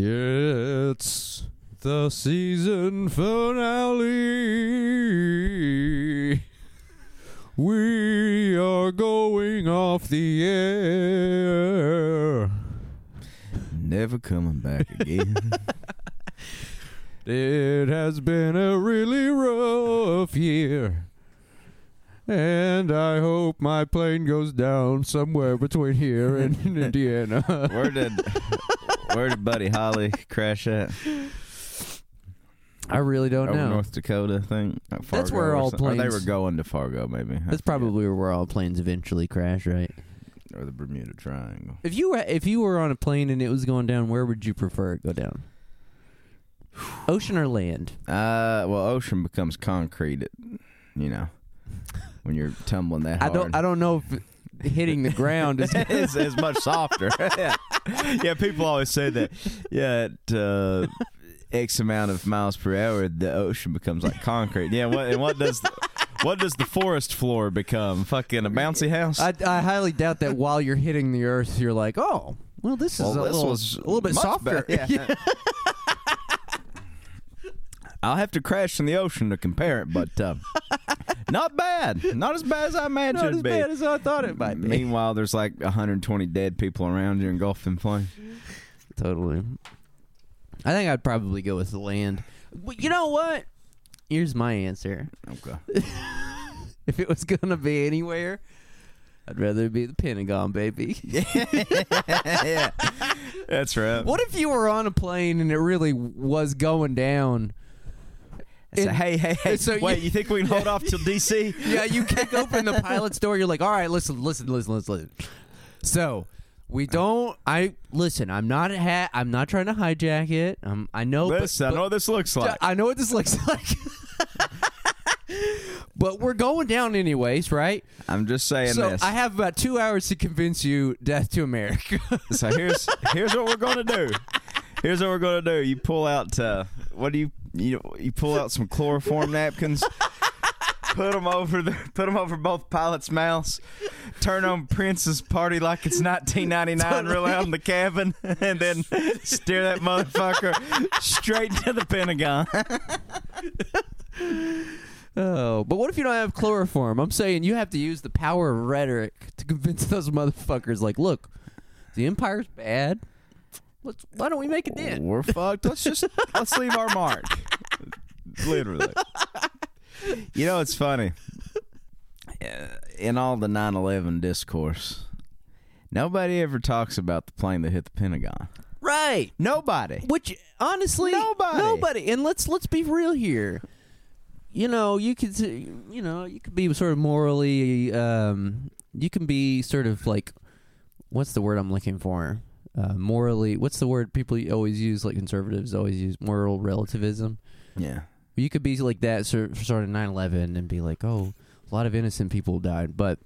It's the season finale. We are going off the air. Never coming back again. It has been a really rough year. And I hope my plane goes down somewhere between here and Indiana. where did where did Buddy Holly crash at? I really don't Over know. North Dakota, I think. That's where all something. Or they planes- were going to Fargo, maybe. I That's forget. probably where all planes eventually crash, right? or the Bermuda Triangle. If you were if you were on a plane and it was going down, where would you prefer it go down? Ocean or land? Uh, well, ocean becomes concrete. You know, when you're tumbling that Hard. I don't I don't know if hitting the ground is it's, it's much softer. yeah. yeah, people always say that. Yeah, at uh, X amount of miles per hour, the ocean becomes like concrete. Yeah, what and what does what does the forest floor become? Fucking a bouncy house. I, I highly doubt that while you're hitting the earth, you're like, oh, well, this is Well, a, this little, a little bit softer. better. Yeah. I'll have to crash in the ocean to compare it, but uh, not bad. Not as bad as I imagined Not as be. bad as I thought it might be. Meanwhile, there's like 120 dead people around you engulfed in flames. Totally. I think I'd probably go with the land. But you know what? Here's my answer. Okay. If it was gonna be anywhere, I'd rather be the Pentagon, baby. yeah, that's right. what if you were on a plane and it really was going down? And- hey, hey, hey! so wait, you- you, think we can hold off till DC? yeah, you kick open the pilot's door. You're like, all right, listen, listen, listen, listen, listen. So we don't. I listen. I'm not. Ha- I'm not trying to hijack it. Um, I know. but- Listen, I but- know what this looks like. I know what this looks like. but we're going down anyways, right? I'm just saying so this. I have about two hours to convince you death to America. so here's here's what we're gonna do. Here's what we're gonna do. You pull out uh, what do you you you pull out some chloroform napkins. Put them over the put them over both pilots' mouths. Turn on Prince's party like it's 1999 real out in the cabin, and then steer that motherfucker straight to the Pentagon. oh, but what if you don't have chloroform? I'm saying you have to use the power of rhetoric to convince those motherfuckers. Like, look, the empire's bad. Let's. Why don't we make a dent? We're fucked. Let's just let's leave our mark. Literally. You know, it's funny. In all the 9/11 discourse, nobody ever talks about the plane that hit the Pentagon. Right. Nobody. Which honestly, Nobody. nobody. And let's let's be real here. You know, you could you know you could be sort of morally. Um, you can be sort of like, what's the word I'm looking for? Uh, morally, what's the word people always use? Like conservatives always use moral relativism. Yeah. You could be like that sort sort of 9/11 and be like, oh, a lot of innocent people died. But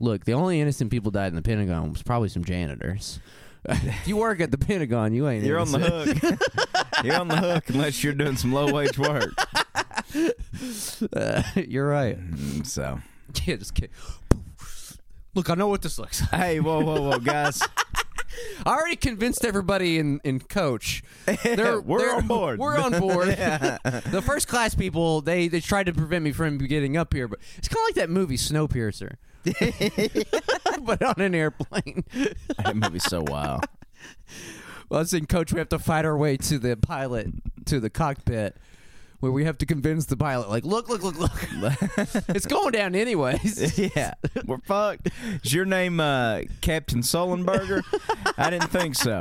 look, the only innocent people died in the Pentagon was probably some janitors. if you work at the Pentagon, you ain't. You're on the hook. you're on the hook unless you're doing some low wage work. Uh, you're right. Mm, So, Yeah, just kidding. Look, I know what this looks like. hey, whoa, whoa, whoa, guys. I already convinced everybody in, in coach. They're, We're they're- on board. We're on board. the first class people, they, they tried to prevent me from getting up here, but it's kind of like that movie Snowpiercer, but on an airplane. that movie's so wild. Well, I was saying, Coach, we have to fight our way to the pilot, to the cockpit, where we have to convince the pilot, like, look, look, look, look. it's going down anyways. yeah, we're fucked. Is your name uh, Captain Sullenberger? I didn't think so.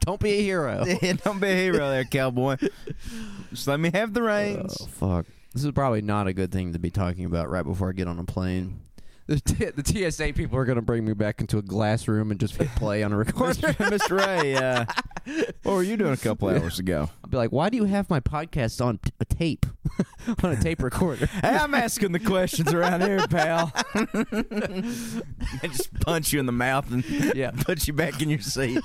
Don't be a hero. Don't be a hero there, cowboy. Just let me have the reins. Oh fuck! This is probably not a good thing to be talking about right before I get on a plane. The, T- the TSA people are going to bring me back into a glass room and just hit play on a recorder. Mr. Mr. Ray, uh, what were you doing a couple hours ago? I'll be like, "Why do you have my podcast on t- a tape, on a tape recorder?" Hey, I'm asking the questions around here, pal. and just punch you in the mouth and Yeah. put you back in your seat.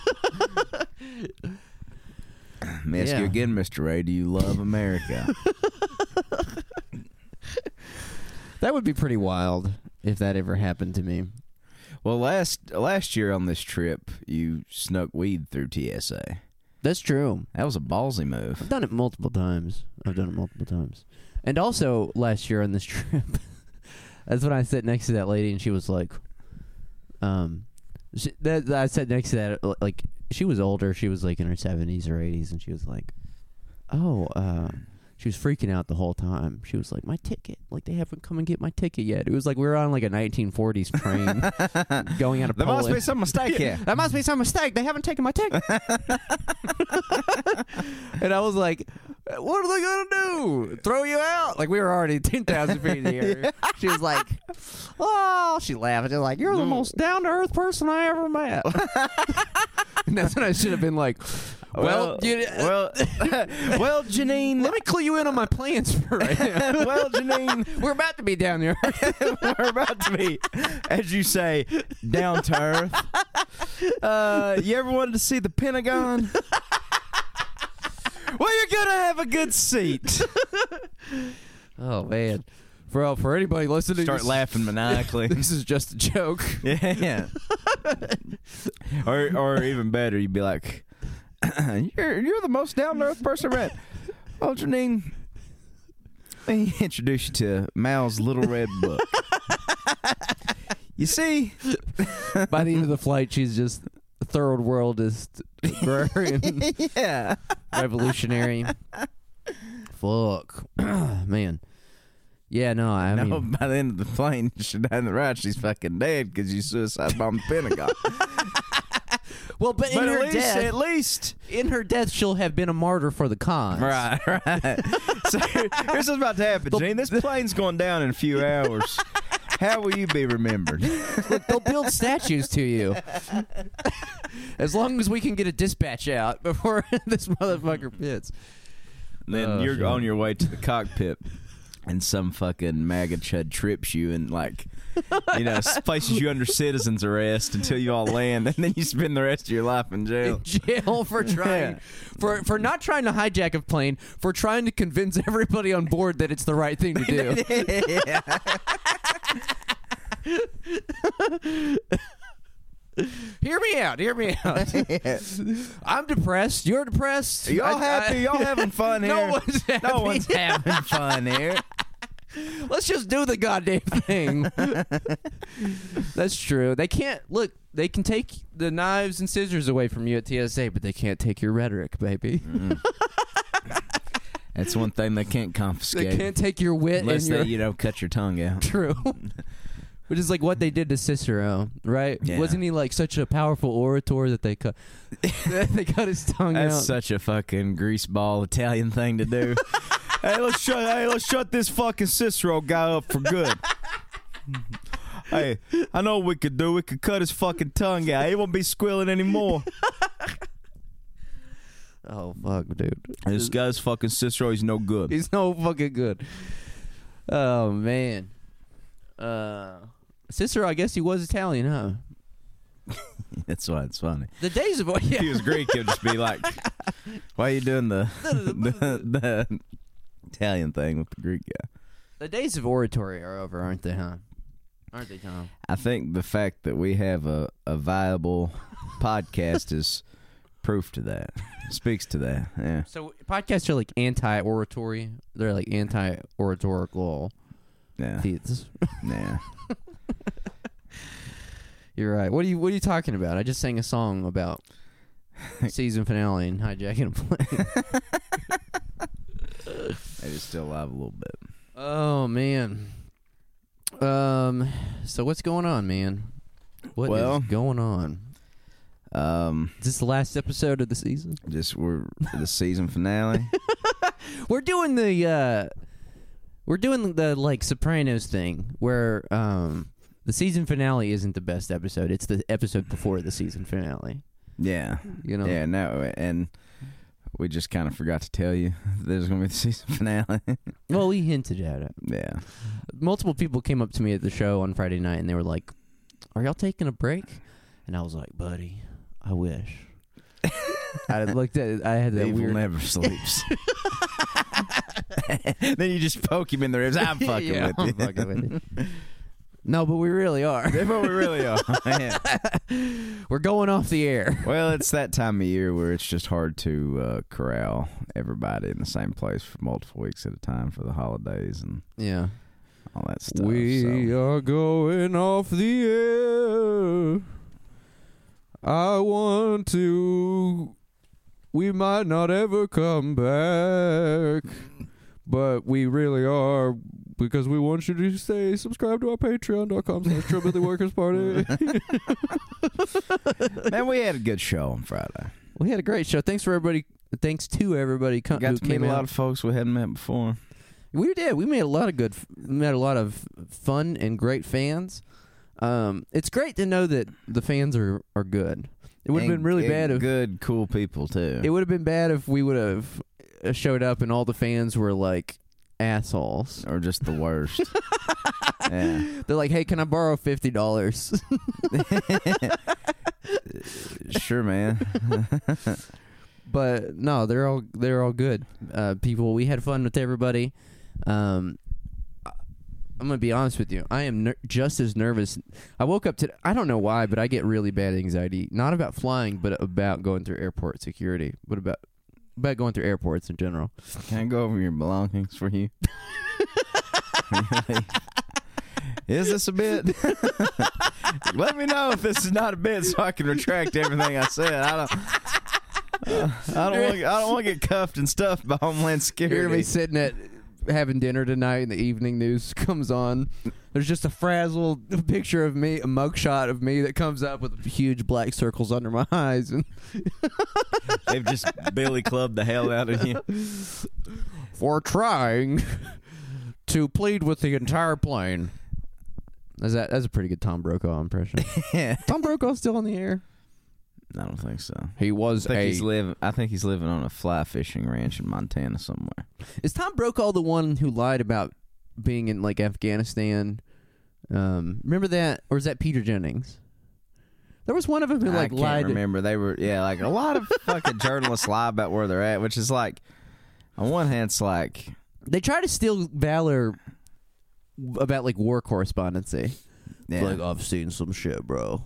Let me ask Yeah. you again, Mr. Ray. Do you love America? That would be pretty wild if that ever happened to me. Well, last last year on this trip, you snuck weed through TSA. That's true. That was a ballsy move. I've done it multiple times. I've done it multiple times. And also last year on this trip, that's when I sat next to that lady and she was like, um, she, that, I sat next to that like she was older. She was like in her seventies or eighties, and she was like, "Oh, uh, she was freaking out the whole time. She was like, "My ticket! Like they haven't come and get my ticket yet." It was like we were on like a 1940s train going out of There Poland. must be some mistake here. That must be some mistake. They haven't taken my ticket. and I was like, what are they going to do? Throw you out? Like, we were already 10,000 feet in the air. She was like, oh, she laughed. She's like, you're the most down to earth person I ever met. and that's when I should have been like, well, you, well, well, Janine. let me clue you in on my plans for right now. well, Janine, We're about to be down there. we're about to be, as you say, down to earth. Uh, you ever wanted to see the Pentagon? well, you're gonna have a good seat. oh, man. For, for anybody listening, Start this- laughing maniacally. This is just a joke. Yeah. or or even better, you'd be like, "You're you're the most down to earth person I met." Well, Janine, let me introduce you to Mao's Little Red Book. you see, By the end of the flight, she's just third worldist agrarian yeah, revolutionary. Fuck, man. Yeah, no, I no, mean, by the end of the plane, she died in the ride. She's fucking dead because you suicide bombed the Pentagon. well, but in but her at least, death, at least, in her death, she'll have been a martyr for the cause. right, right. so here's what's about to happen, Janine. This plane's going down in a few hours. How will you be remembered? Look, they'll build statues to you. as long as we can get a dispatch out before this motherfucker pits. Then Oh, you're shit. on your way to the cockpit, and some fucking MAGA chud trips you, and like, you know, places you under citizen's arrest until you all land, and then you spend the rest of your life in jail. in jail for trying Yeah. for for not trying to hijack a plane, for trying to convince everybody on board that it's the right thing to do. Hear me out. Hear me out. I'm depressed. You're depressed. Y'all I- I- happy? Y'all having fun here? No one's happy. No one's having fun here. Let's just do the goddamn thing. That's true. They can't look. They can take the knives and scissors away from you at TSA, but they can't take your rhetoric, baby. Mm. That's one thing they can't confiscate. They can't take your wit unless and your they, you know, cut your tongue out. true. Which is like what they did to Cicero, right? Yeah. Wasn't he like such a powerful orator that they cut they cut his tongue out. That's out? such a fucking greaseball Italian thing to do. hey, let's shut. Hey, let's shut this fucking Cicero guy up for good. hey, I know what we could do. We could cut his fucking tongue out. He won't be squealing anymore. oh fuck, dude. this guy's fucking Cicero. He's no good. He's no fucking good. Oh man. Uh Cicero, I guess he was Italian, huh? That's why it's funny. The days of If he was Greek, he'd just be like, "Why are you doing the the, the Italian thing with the Greek guy?" The days of oratory are over, aren't they, huh? Aren't they, Tom? I think the fact that we have a, a viable podcast is proof to that. Speaks to that. Yeah. So podcasts are like anti-oratory. They're like anti-oratorical Yeah. feats. Yeah. You're right. What are you What are you talking about? I just sang a song about season finale and hijacking a plane. I just still alive a little bit. oh man. Um. So what's going on, man? What is Well- going on? Um, Is this the last episode of the season? just we're the season finale. We're doing the uh we're doing the like Sopranos thing where um the season finale isn't the best episode. It's the episode before the season finale. Yeah. You know. Yeah. No, and we just kind of forgot to tell you there's gonna be the season finale. Well, we hinted at it. yeah. Multiple people came up to me at the show on Friday night and they were like, "Are y'all taking a break?" And I was like, "Buddy, I wish." I looked at it, I had that Evil weird never sleeps. then you just poke him in the ribs. I'm fucking Yeah, with I'm you. fucking with you. No, but we really are. What we really are. Yeah. We're going off the air. Well, it's that time of year where it's just hard to uh, corral everybody in the same place for multiple weeks at a time for the holidays and Yeah. all that stuff. We so. are going off the air. I want to. We might not ever come back, but we really are because we want you to stay subscribe to our patreon.com slash Trillbilly Workers Party. Man, we had a good show on Friday. we had a great show. Thanks for everybody. Thanks to everybody co- Got who to meet came a out. lot of folks we hadn't met before. We did. We made a lot of good. We met a lot of fun and great fans. Um, it's great to know that the fans are are good. It would have been really and bad if good, cool people too. it would have been bad if we would have uh, showed up and all the fans were like assholes. or just the worst. yeah. They're like, "Hey, can I borrow fifty dollars?" Sure, man. but no, they're all they're all good uh, people. We had fun with everybody. Um, I'm gonna be honest with you. I am ner- just as nervous. I woke up to. I don't know why, but I get really bad anxiety. Not about flying, but about going through airport security. What about about going through airports in general. Can I go over your belongings for you? is this a bit? Let me know if this is not a bit, so I can retract everything I said. I don't. uh, I don't want. I don't want to get cuffed and stuffed by Homeland You're gonna be sitting at having dinner tonight, and the evening news comes on. There's just a frazzled picture of me, a mugshot of me that comes up with huge black circles under my eyes, and They've just Billy clubbed the hell out of you. for trying to plead with the entire plane. Is that that's a pretty good Tom Brokaw impression? Tom Brokaw still on the air? I don't think so. He was I think a. he's living. I think he's living on a fly fishing ranch in Montana somewhere. Is Tom Brokaw the one who lied about being in like Afghanistan? Um, remember that, or is that Peter Jennings? There was one of them who I like can't lied. remember. They were yeah, like a lot of fucking journalists lie about where they're at, which is like, on one hand, it's like They try to steal valor about like war correspondency. yeah. Like I've seen some shit, bro.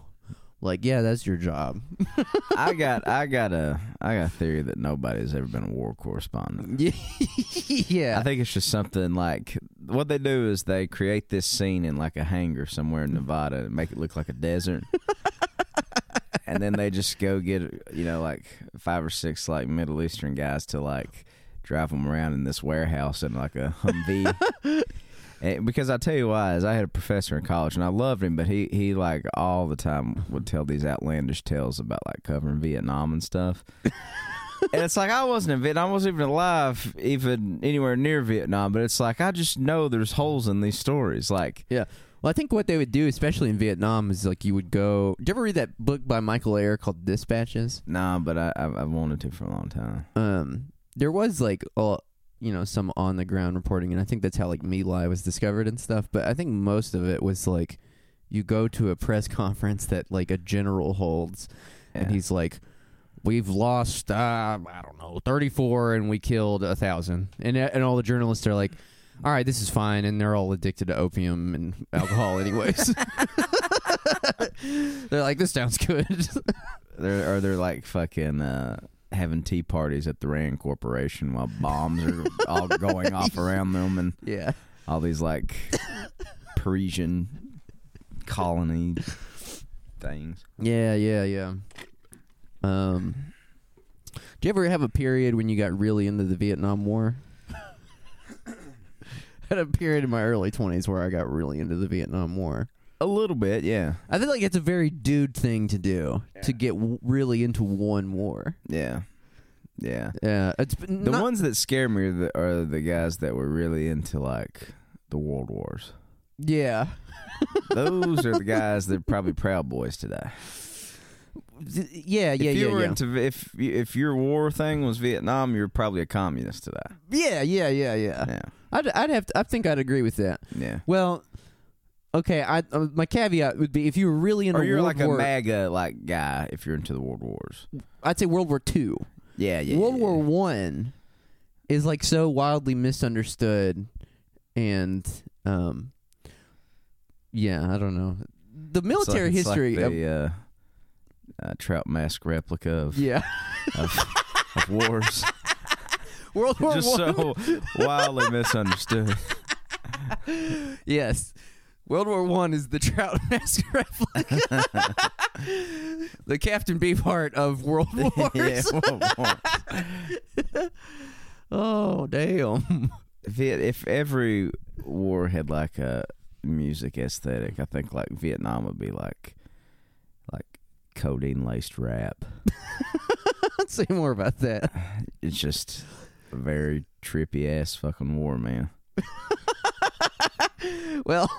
Like yeah, that's your job. I got I got a I got a theory that nobody's ever been a war correspondent. yeah. I think it's just something like what they do is they create this scene in like a hangar somewhere in Nevada and make it look like a desert. and then they just go get you know like five or six like Middle Eastern guys to like drive them around in this warehouse in like a Humvee. And because I tell you why is I had a professor in college and I loved him, but he he like all the time would tell these outlandish tales about like covering Vietnam and stuff. and it's like I wasn't in Vietnam, I wasn't even alive, even anywhere near Vietnam. But it's like I just know there's holes in these stories. Like Yeah. Well, I think what they would do, especially in Vietnam, is like you would go. Did you ever read that book by Michael Herr called Dispatches? nah, but I I've, I've wanted to for a long time. Um, there was like a, you know, some on the ground reporting, and I think that's how like My Lai was discovered and stuff. But I think most of it was like you go to a press conference that like a general holds, and he's like. We've lost, uh, I don't know, thirty-four, and we killed a thousand, and and all the journalists are like, "All right, this is fine," and they're all addicted to opium and alcohol, anyways. they're like, "This sounds good." There are there like fucking uh, having tea parties at the Rand Corporation while bombs are all going off around them and yeah, all these like Parisian colony things. yeah, yeah, yeah. Um, do you ever have a period when you got really into the Vietnam War? had a period in my early twenties where I got really into the Vietnam War. A little bit, yeah, I feel like it's a very dude thing to do to get w- really into one war. yeah, yeah. Yeah, it's The not- ones that scare me are the, are the guys that were really into like the world wars. Yeah, Those are the guys that are probably proud boys today. Yeah, yeah, if you yeah, were yeah. into if if your war thing was Vietnam, you're probably a communist today. yeah, yeah, yeah, yeah. Yeah, I'd, I'd have. To, I think I'd agree with that. yeah. Well, okay. I uh, my caveat would be if you were really into Or you're World like War, a MAGA like guy if you're into the world wars. I'd say World War Two. Yeah, yeah. World yeah, War yeah. One is like so wildly misunderstood, and um, yeah, I don't know. The It's like- military it's like history of the uh, uh, trout mask replica of yeah, of, of wars, World War just One. so wildly misunderstood. Yes. World War One is the trout mask replica. the Captain Beefheart of World Wars. yeah, well, well, Oh damn. if, if every war had like a music aesthetic, I think like Vietnam would be like like codeine laced rap. Let's say more about that. It's just a very trippy ass fucking war, man. Well,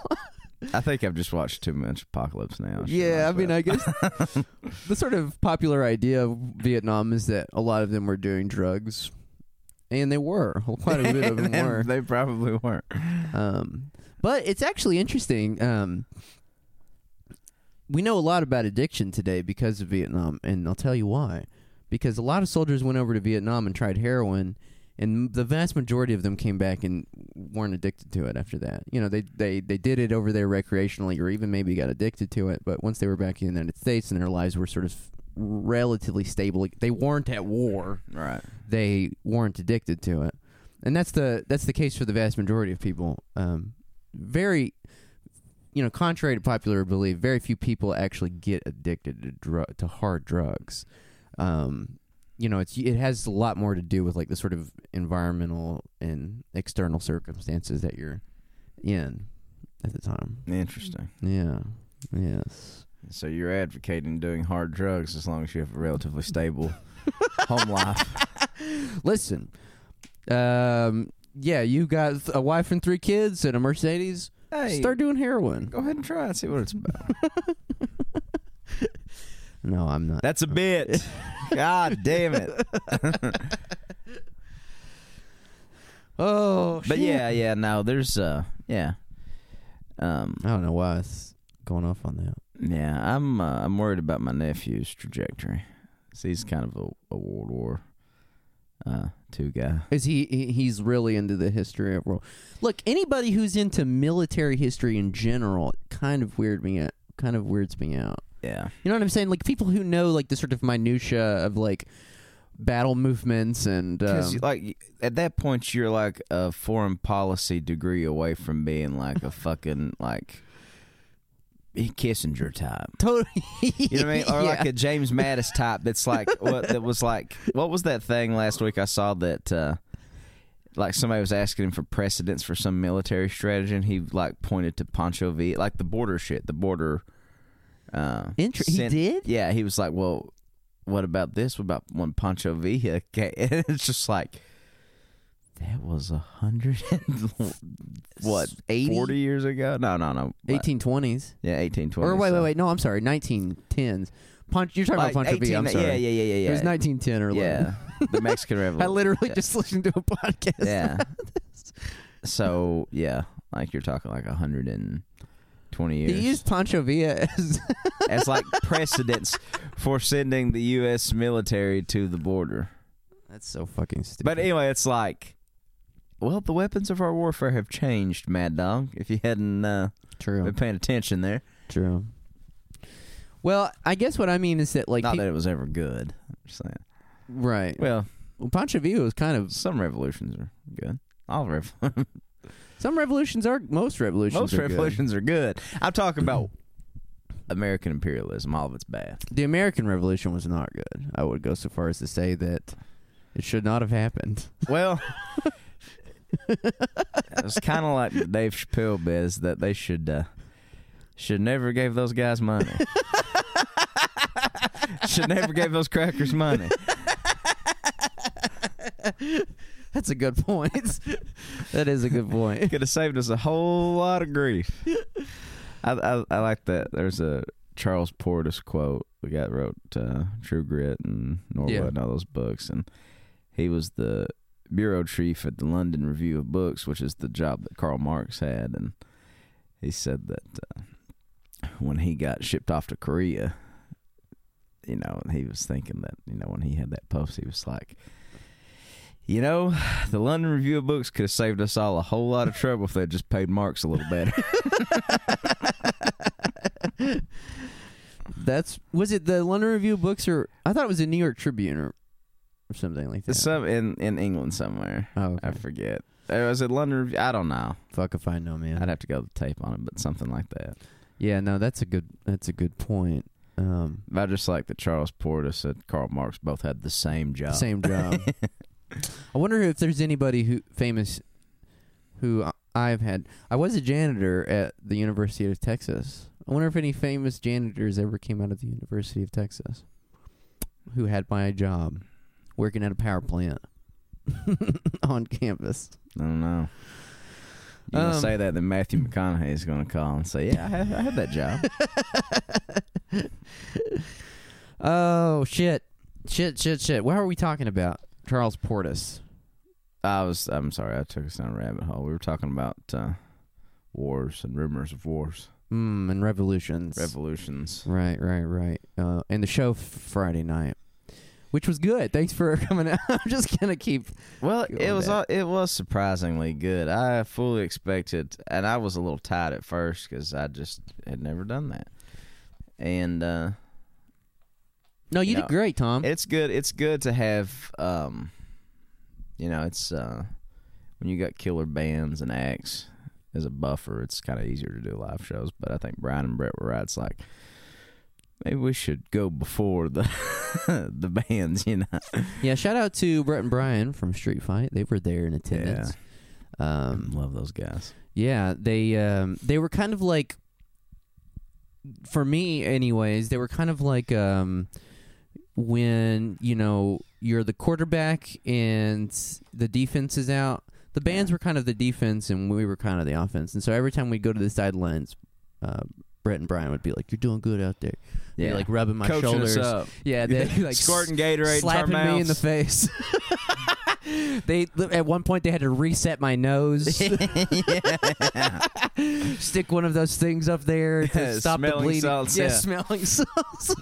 I think I've just watched too much Apocalypse Now. yeah, I mean. I guess the sort of popular idea of Vietnam is that a lot of them were doing drugs, and they were. Quite a bit of them were. They probably weren't. Um, but it's actually interesting. Um, we know a lot about addiction today because of Vietnam, and I'll tell you why. Because a lot of soldiers went over to Vietnam and tried heroin, and the vast majority of them came back and weren't addicted to it after that. You know, they they they did it over there recreationally, or even maybe got addicted to it. But once they were back in the United States and their lives were sort of relatively stable, they weren't at war Right. they weren't addicted to it, and that's the that's the case for the vast majority of people. Um, very, you know, contrary to popular belief, very few people actually get addicted to drug to hard drugs. Um, you know, it's it has a lot more to do with like the sort of environmental and external circumstances that you're in at the time. Interesting. Yeah. Yes. So you're advocating doing hard drugs as long as you have a relatively stable home life. Listen, um, yeah, you got a wife and three kids and a Mercedes. Hey, Start doing heroin. go ahead and try and see what it's about. No, I'm not. That's a bit. God damn it. Oh, But shit. yeah, yeah, no, there's uh yeah. Um I don't know why it's going off on that. yeah, I'm uh, I'm worried about my nephew's trajectory. 'Cause he's kind of a, a World War uh two guy. Is he, he? He's really into the history of world. Look, anybody who's into military history in general kind of weird me out. Kind of weirds me out. Yeah. You know what I'm saying? Like people who know like the sort of minutia of like battle movements and um, like at that point you're like a foreign policy degree away from being like a fucking like Kissinger type. totally. You know what I mean? Or yeah. like a James Mattis type that's like what that was like what was that thing last week I saw that uh like somebody was asking him for precedents for some military strategy and he like pointed to Pancho V like the border shit, the border uh Inter- he did. Yeah, he was like, Well, what about this? What about when Pancho Villa came? And it's just like that was a hundred and what 80? forty years ago? No, no, no. What? 1820s. Yeah, 1820s. Or wait, wait, wait. No, I'm sorry. 1910s. Punch. You're talking Like about Pancho 18, Villa. I'm sorry. Yeah, yeah, yeah, yeah, yeah. It was 1910 or Yeah, the Mexican Revolution. I literally Yeah. just listened to a podcast. yeah. So yeah, like you're talking like a hundred and twenty years He used Pancho Villa as as like precedents for sending the U.S. military to the border. That's so fucking stupid. But anyway, it's like, well, the weapons of our warfare have changed, Mad Dog. If you hadn't uh, true, been paying attention there, true. Well, I guess what I mean is that like not pe- that it was ever good. I'm just saying. right. Well, Well, Pancho Villa was kind of some revolutions are good. All rev- some revolutions are most revolutions. most are good. revolutions are good. I'm talking about American imperialism. All of it's bad. The American Revolution was not good. I would go so far as to say that it should not have happened. Well, it's kind of like the Dave Chappelle is that they should uh, should never gave those guys money. should never gave those crackers money. That's a good point. that is a good point. It could have saved us a whole lot of grief. I, I I like that. There's a Charles Portis quote. The guy wrote uh, True Grit and Norwood Yeah. and all those books, and he was the bureau chief at the London Review of Books, which is the job that Karl Marx had, and he said that uh, when he got shipped off to Korea, you know, he was thinking that you know when he had that post, he was like. You know, the London Review of Books could have saved us all a whole lot of trouble if they'd just paid Marx a little better. That's was it the London Review of Books or I thought it was the New York Tribune or, or something like that. Some in in England somewhere. oh, okay. I forget. Uh, Was it London? Review? I don't know. fuck if I know, man. I'd have to go to the tape on it, but something like that. yeah, no, that's a good that's a good point. Um, I just like that Charles Portis and Karl Marx both had the same job. same job. I wonder if there's anybody who famous who I- I've had. I was a janitor at the University of Texas. I wonder if any famous janitors ever came out of the University of Texas who had my job working at a power plant on campus. I don't know. You Um, say that, then Matthew McConaughey is gonna call and say, "Yeah, I had, I had that job." Oh shit, shit, shit, shit. What are we talking about? Charles Portis. I was. I'm sorry. I took us down a rabbit hole. We were talking about uh, wars and rumors of wars, Mm, and revolutions. revolutions. Right, right, right. Uh, and the show f- Friday night, which was good. Thanks for coming out. I'm just gonna keep. Well, it was all, it was surprisingly good. I fully expected, and I was a little tired at first because I just had never done that. And uh, No, you You did know, great, Tom. it's good. It's good to have, um, you know, it's uh, when you got killer bands and acts as a buffer. It's kind of easier to do live shows. But I think Brian and Brett were right. It's like maybe we should go before the the bands. You know, yeah, shout out to Brett and Brian from Street Fight. They were there in attendance. Um, love those guys. Yeah, they um they were kind of like for me anyways, they were kind of like um when, you know, you're the quarterback and the defense is out. The bands were kind of the defense and we were kind of the offense. And so every time we'd go to the sidelines, uh Brett and Brian would be like, "You're doing good out there." Yeah, like rubbing my coaching shoulders. Yeah, they like squirting Gatorade, slapping me in the face. they at one point they had to reset my nose. Stick one of those things up there to Yeah, stop the bleeding. salts, yeah, yeah. smelling salts.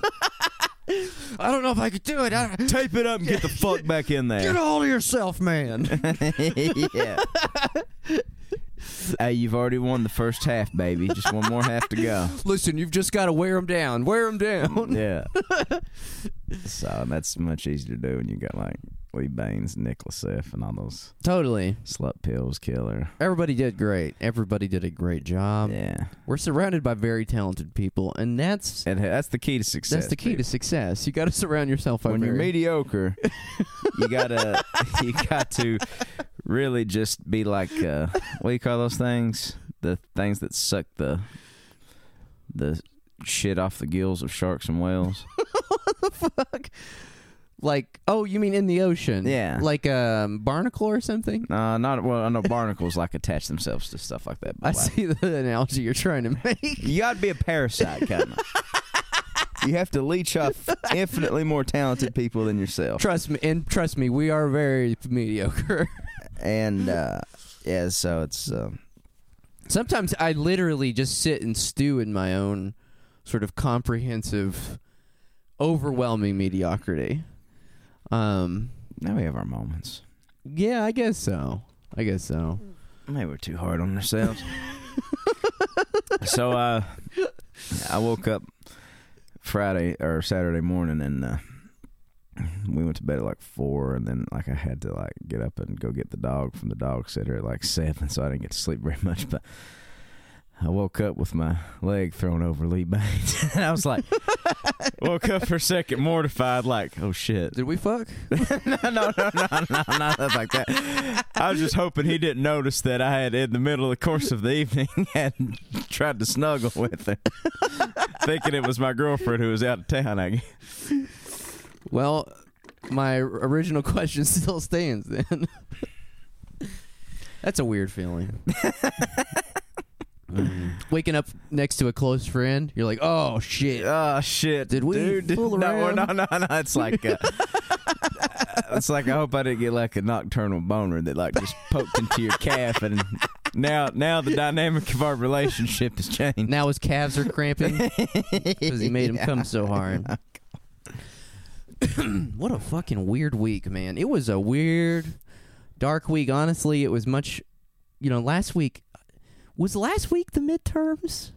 I don't know if I could do it. I, Tape it up and get the fuck back in there. get a hold of yourself, man. yeah. hey, you've already won the first half, baby. Just one more half to go. Listen, you've just got to wear them down. Wear them down. Yeah. so that's much easier to do when you got like Lee Bains, Nicholas F, and all those Totally. slut pills killer. Everybody did great. Everybody did a great job. Yeah. We're surrounded by very talented people, and that's And that's the key to success. that's the key to success. You got to surround yourself by when you're mediocre, you gotta you got to really just be like uh, what do you call those things? The things that suck the the shit off the gills of sharks and whales. what the fuck? Like, oh, you mean in the ocean? Yeah. Like um, barnacle or something? Uh, not well. I know barnacles like attach themselves to stuff like that. I like, see the analogy you're trying to make. you got to be a parasite, kind of. you have to leech off infinitely more talented people than yourself. Trust me, and trust me, we are very mediocre. And uh, yeah, so it's um, Sometimes I literally just sit and stew in my own sort of comprehensive, overwhelming mediocrity. Um, now we have our moments. yeah, I guess so. I guess so. Maybe we're too hard on ourselves. so uh, I woke up Friday or Saturday morning and uh, we went to bed at like four, and then like I had to like get up and go get the dog from the dog sitter at like seven, so I didn't get to sleep very much. But I woke up with my leg thrown over Lee Bains, and I was like, woke up for a second mortified, like, oh shit. Did we fuck? no, no, no, no, no, nothing like that. I was just hoping he didn't notice that I had, in the middle of the course of the evening, had tried to snuggle with her, thinking it was my girlfriend who was out of town. I guess. Well, my original question still stands then. That's a weird feeling. Mm. Waking up next to a close friend, you're like, "Oh shit." Oh shit! Did we Dude, fool no, around? No, no, no. It's like, uh, it's like I hope I didn't get like a nocturnal boner that like just poked into your calf, and now, now the dynamic of our relationship has changed. Now his calves are cramping because he made him come so hard. what a fucking weird week, man. It was a weird, dark week. Honestly, it was much. You know, last week was last week the midterms.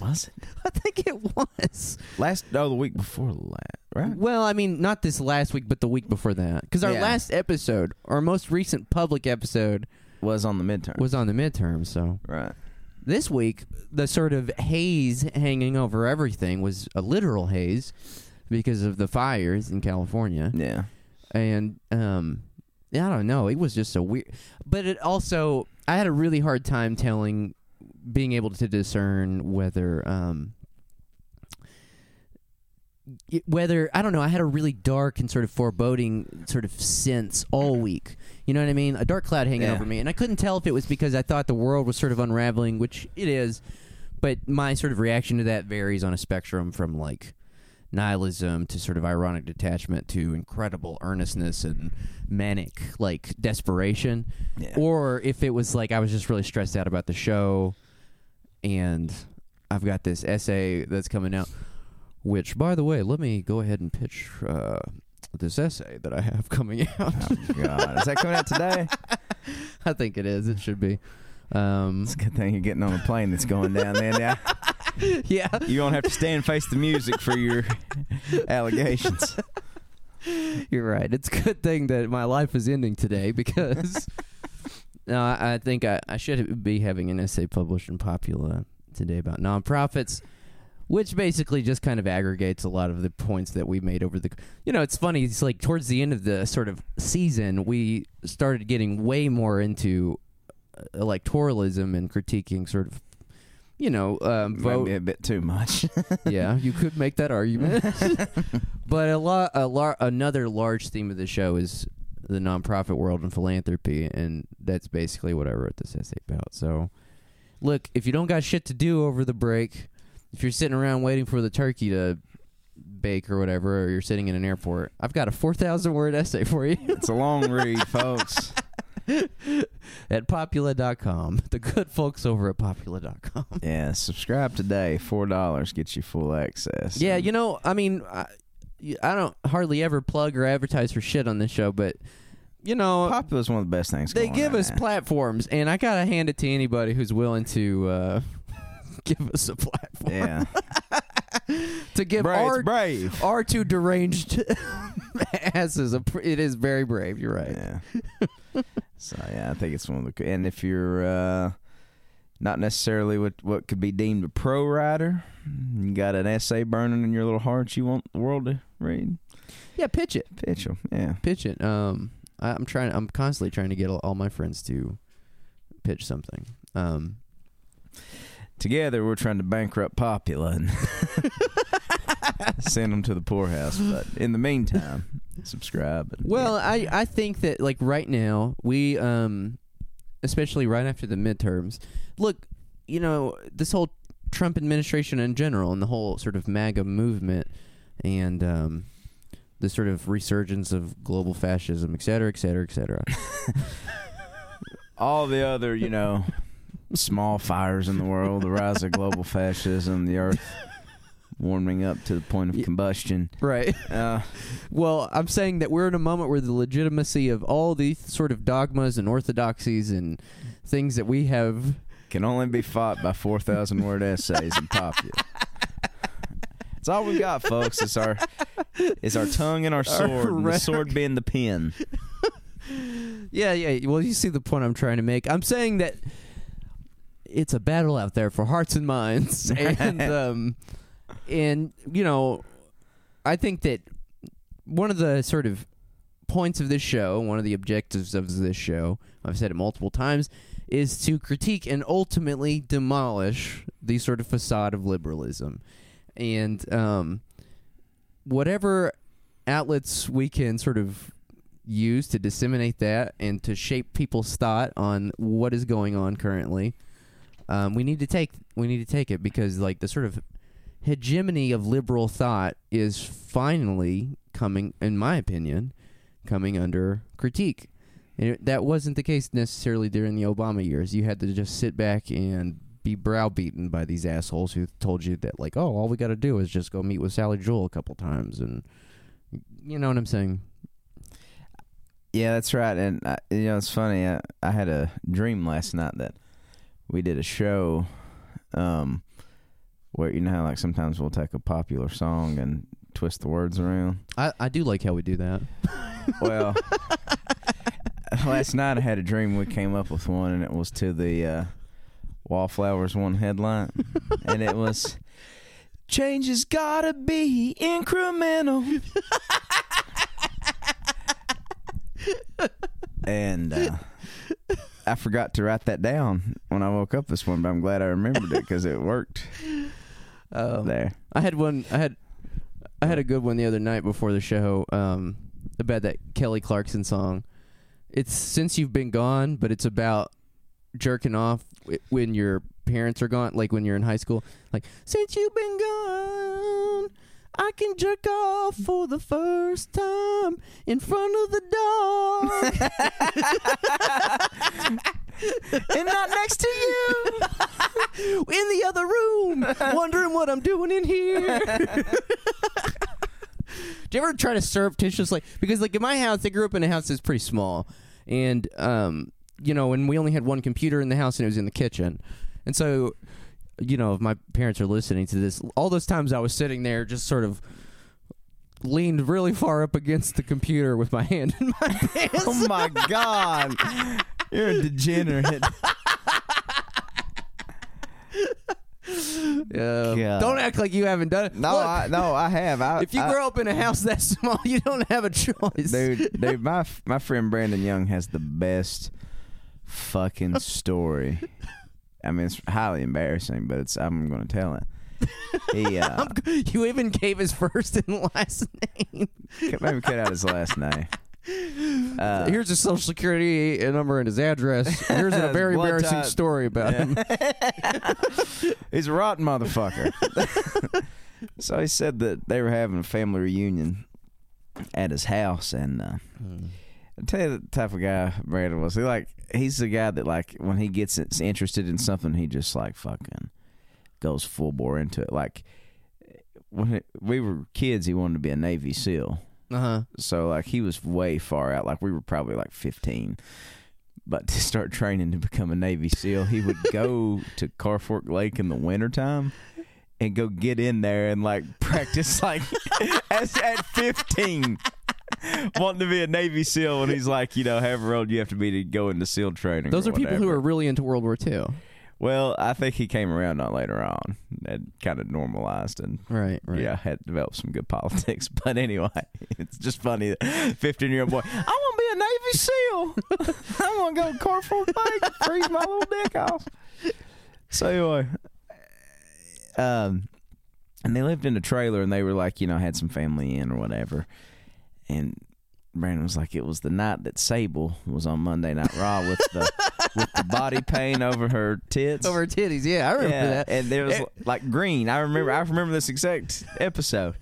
Was it I think it was. last? Oh, the week before last, right? Well, I mean, not this last week, but the week before that. Because our Yeah. last episode, our most recent public episode, Was on the midterm. was on the midterm. So right. this week, the sort of haze hanging over everything was a literal haze because of the fires in California. Yeah. and um I don't know, it was just a weird but it also I had a really hard time telling being able to discern whether um whether I don't know, I had a really dark and sort of foreboding sort of sense all week. You know what I mean? A dark cloud hanging Yeah. over me, and I couldn't tell if it was because I thought the world was sort of unraveling, which it is, but my sort of reaction to that varies on a spectrum from like nihilism to sort of ironic detachment to incredible earnestness and manic like desperation Yeah. or if it was like I was just really stressed out about the show and I've got this essay that's coming out which by the way let me go ahead and pitch uh, this essay that I have coming out oh God, is that coming out today? I think it is it should be um, It's a good thing you're getting on a plane that's going down there. Now yeah you don't have to stand face the music for your allegations. You're right. It's a good thing that my life is ending today because no, I, I think I, I should be having an essay published in Popula today about nonprofits, which basically just kind of aggregates a lot of the points that we made over the. You know, it's funny. It's like towards the end of the sort of season, we started getting way more into uh, electoralism and critiquing sort of. You know, um, vote Maybe a bit too much. yeah, you could make that argument. but a lot, a lar- another large theme of the show is the nonprofit world and philanthropy, and that's basically what I wrote this essay about. So, look, if you don't got shit to do over the break, if you're sitting around waiting for the turkey to bake or whatever, or you're sitting in an airport, I've got a four thousand word essay for you it's a long read, folks. at popula.com. The good folks over at popula.com. Yeah, subscribe today. Four dollars gets you full access. Yeah, you know, I mean, I, I don't hardly ever plug or advertise for shit on this show, but you know, Popula is one of the best things. they give us now. platforms, and I gotta hand it to anybody who's willing to uh, give us a platform Yeah, to give brave, our brave. our two deranged asses. A, pr- it is very brave. You're right. Yeah. so yeah, I think it's one of the. And if you're uh, not necessarily what what could be deemed a pro writer, you got an essay burning in your little heart you want the world to read. Yeah, pitch it, Pitch 'em. Yeah. pitch it. Um, I, I'm trying. I'm constantly trying to get all, all my friends to pitch something. Um, Together, we're trying to bankrupt Popula and send them to the poorhouse. But in the meantime, subscribe. And, Well, I I think that like right now we um especially right after the midterms. Look, you know, this whole Trump administration in general and the whole sort of MAGA movement and um the sort of resurgence of global fascism, et cetera, et cetera, et cetera. all the other, you know, small fires in the world, the rise of global fascism, the earth warming up to the point of combustion. right. Uh, Well, I'm saying that we're in a moment where the legitimacy of all these sort of dogmas and orthodoxies and things that we have can only be fought by 4,000 word essays and Popula. It's all we got, folks. It's our, it's our tongue and our sword. and the sword being the pen. Yeah, yeah. Well, you see the point I'm trying to make. I'm saying that it's a battle out there for hearts and minds, and um, and you know, I think that one of the sort of points of this show, one of the objectives of this show, I've said it multiple times, is to critique and ultimately demolish the sort of facade of liberalism, and um, whatever outlets we can sort of use to disseminate that and to shape people's thought on what is going on currently. Um, we need to take we need to take it because like the sort of hegemony of liberal thought is finally coming, in my opinion, coming under critique. And it, that wasn't the case necessarily during the Obama years. You had to just sit back and be browbeaten by these assholes who told you that like, oh, all we got to do is just go meet with Sally Jewell a couple times, and you know what I'm saying. Yeah, that's right. And I, you know, it's funny. I, I had a dream last night that we did a show um, where you know how like sometimes we'll take a popular song and twist the words around. I, I do like how we do that. Well, last night I had a dream. We came up with one, and it was to the uh, Wallflowers One Headlight, and it was "Change has gotta be incremental." and uh, I forgot to write that down when I woke up this morning, but I'm glad I remembered it because it worked Um, there. I had one. I had I had a good one the other night before the show. Um, about that Kelly Clarkson song. It's since you've been gone, but it's about jerking off when your parents are gone, like when you're in high school. Like since you've been gone, I can jerk off for the first time in front of the dog. and not next to you. in the other room, wondering what I'm doing in here. Do you ever try to surreptitiously? Because like in my house, I grew up in a house that's pretty small, and um, you know, and we only had one computer in the house, and it was in the kitchen, and so, you know, if my parents are listening to this, all those times I was sitting there, just sort of leaned really far up against the computer with my hand in my pants. Oh my god. You're a degenerate. Yeah. Don't act like you haven't done it. No, Look, I, no, I have. I, if you I- grow up in a house that small, you don't have a choice. dude, dude, my my friend Brandon Young has the best fucking story. I mean, it's highly embarrassing, but it's I'm going to tell it. He uh, you even gave his first and last name. maybe cut out his last name. Uh, Here's his social security number and his address. Here's a very Blood embarrassing type. story about him. He's a rotten motherfucker. so he said that they were having a family reunion at his house, and uh, I tell you the type of guy Brandon was. He like he's the guy that like when he gets interested in something, he just like fucking goes full bore into it. Like when it, we were kids, he wanted to be a Navy SEAL. Uh huh. So like he was way far out. Like we were probably like fifteen. But to start training to become a Navy SEAL, he would go to Carr Fork Lake in the wintertime and go get in there and like practice like as at fifteen. Wanting to be a Navy SEAL when he's like, you know, however old you have to be to go into SEAL training. Those are people who are really into World War II. Well, I think he came around on later on and kind of normalized and Right. Right. yeah, had developed some good politics. But anyway, it's just funny that 15 year old boy, I want to be a Navy SEAL. I want to go Lake and freeze my little dick off. So anyway, um, and they lived in a trailer and they were like, you know, had some family in or whatever. And Brandon was like, it was the night that Sable was on Monday Night Raw with the with the body paint over her tits. Over her titties. Yeah, I remember Yeah, that. And there was Eh. like green. I remember. I remember this exact episode.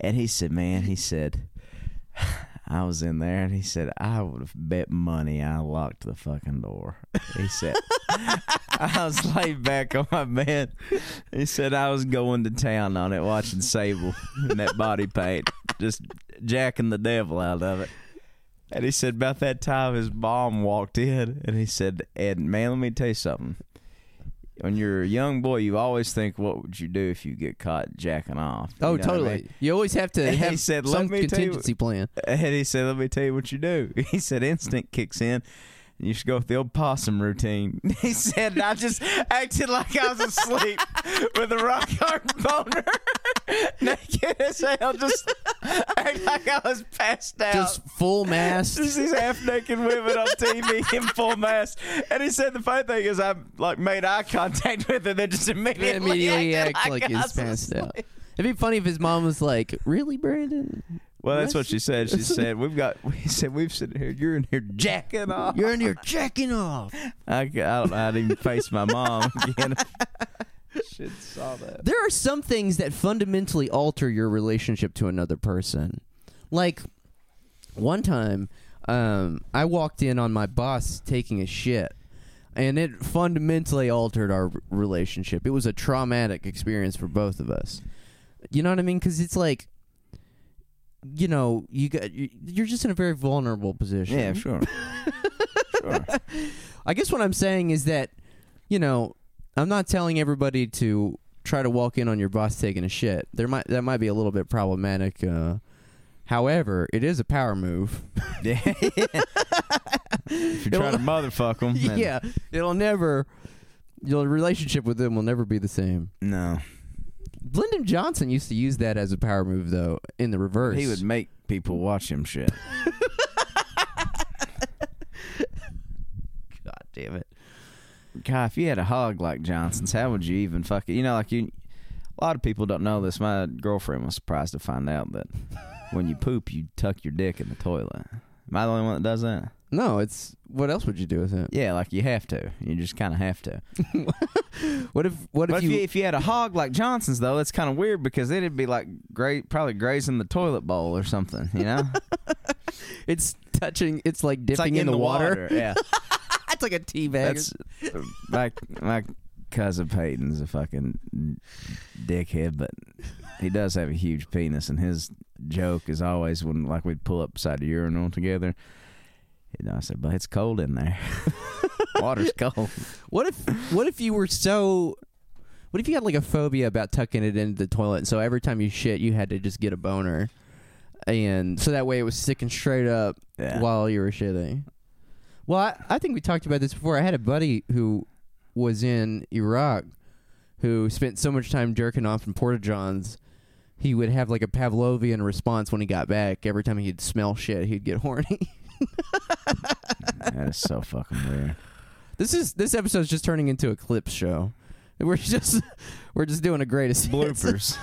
And he said, "Man," he said, "I was in there," and he said, "I would have bet money I locked the fucking door." He said, "I was laid back on my bed." He said, "I was going to town on it, watching Sable in that body paint, just jacking the devil out of it." And he said, about that time, his mom walked in, and he said, "Ed, man, let me tell you something." When you're a young boy, you always think, what would you do if you get caught jacking off? Oh, you Oh, what I totally. mean? You always have to And he have said, "Let some me tell you- contingency plan. And he said, let me tell you what you do. He said, instinct kicks in. And you should go with the old possum routine. He said, I just acted like I was asleep with a rock hard boner, naked as hell, just act like I was passed out. Just full mass. Just these half naked women on TV in full mass. And he said the funny thing is I like made eye contact with her, then just immediately, immediately acted act like I he's was passed out. It'd be funny if his mom was like, "Really, Brandon? Well, that's what she said. She said we've got. We said we've sitting here. You're in here jacking off. You're in here jacking off." I, I don't know how to even face my mom again. Should saw that. There are some things that fundamentally alter your relationship to another person. Like one time, um, I walked in on my boss taking a shit, and it fundamentally altered our relationship. It was a traumatic experience for both of us. You know what I mean? Because it's like, you know, you got you- you're just in a very vulnerable position. Yeah, sure. sure. I guess what I'm saying is that, you know, I'm not telling everybody to try to walk in on your boss taking a shit. There might that might be a little bit problematic. Uh, however, it is a power move. Yeah. if you're trying to motherfuck them, yeah, it'll never. Your relationship with them will never be the same. no, Lyndon Johnson used to use that as a power move, though. In the reverse, he would make people watch him shit. God damn it! God, if you had a hog like Johnson's, how would you even fuck it? You know, like you. A lot of people don't know this. My girlfriend was surprised to find out that when you poop, you tuck your dick in the toilet. Am I the only one that does that? No, it's what else would you do with it? Yeah, like you have to. You just kind of have to. What if what But if if you, you, if you had a hog like Johnson's, though, that's kind of weird because then it'd be like gra- probably grazing the toilet bowl or something. You know, it's touching? It's like dipping it's in, the, water. Yeah, it's like a tea bag. that's uh, my my cousin Peyton's a fucking dickhead, but he does have a huge penis, and his joke is always when like we'd pull up beside the urinal together. You know, I said, "But it's cold in there. Water's cold." What if what if you were so what if you had like a phobia about tucking it into the toilet so every time you shit you had to just get a boner and so that way it was sticking straight up Yeah. while you were shitting. Well, I, I think we talked about this before. I had a buddy who was in Iraq who spent so much time jerking off in porta johns he would have like a Pavlovian response when he got back. Every time he'd smell shit, he'd get horny. that is so fucking weird. This is this episode's just turning into a clips show. We're just we're just doing a greatest. Bloopers.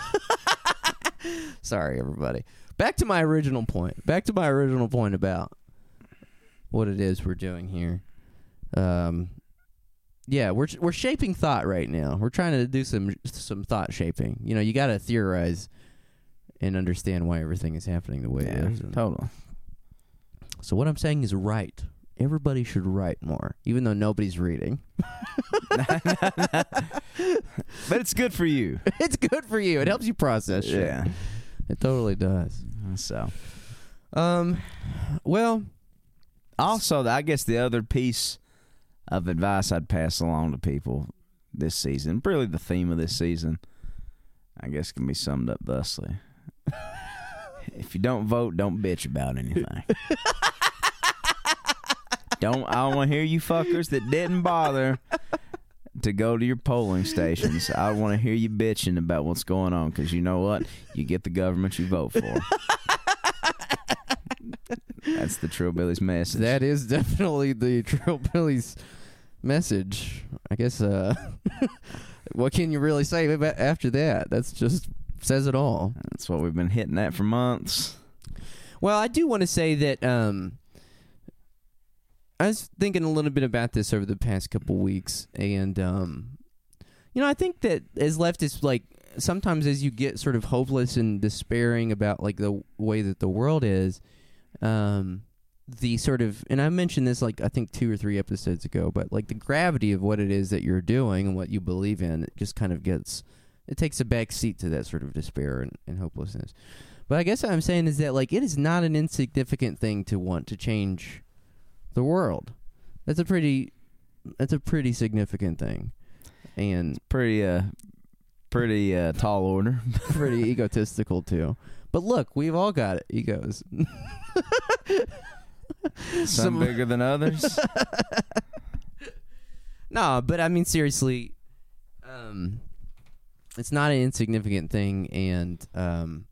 Sorry, everybody. Back to my original point. Back to my original point about what it is we're doing here. Um, yeah, we're we're shaping thought right now. We're trying to do some some thought shaping. You know, you got to theorize and understand why everything is happening the way it is. Totally. So what I'm saying is write. Everybody should write more, even though nobody's reading. But it's good for you. it's good for you. It helps you process shit. Yeah. It totally does. So, Um, well, also, I guess the other piece of advice I'd pass along to people this season, really the theme of this season, I guess can be summed up thusly. if you don't vote, don't bitch about anything. don't I want to hear you fuckers that didn't bother to go to your polling stations. I want to hear you bitching about what's going on because you know what? You get the government you vote for. That's the Trillbillies message. that is definitely the Trillbillies message. I guess. Uh, what can you really say after that? That's just says it all. That's what we've been hitting at for months. Well, I do want to say that um, I was thinking a little bit about this over the past couple weeks, and um, you know, I think that as leftists, like sometimes as you get sort of hopeless and despairing about like the way that the world is, um, the sort of and I mentioned this like I think two or three episodes ago, but like the gravity of what it is that you're doing and what you believe in, it just kind of gets it takes a back seat to that sort of despair and, and hopelessness. But I guess what I'm saying is that like it is not an insignificant thing to want to change the world. That's a pretty that's a pretty significant thing. And Pretty uh pretty uh tall order. pretty egotistical too. But look, we've all got egos. Some, Some- bigger than others. No, but I mean seriously, um, it's not an insignificant thing, and um,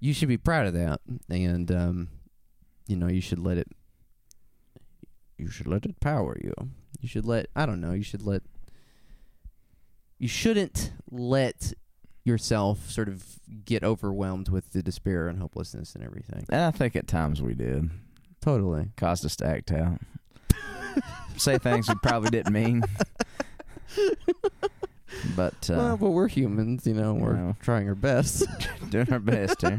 you should be proud of that. And um, you know, you should let it. You should let it power you. You should let. I don't know. You should let. You shouldn't let yourself sort of get overwhelmed with the despair and hopelessness and everything. and I think at times we did. Totally. Caused us to act out. Say things we probably didn't mean. but uh well, but we're humans, you know. We're know. trying our best. doing our best here.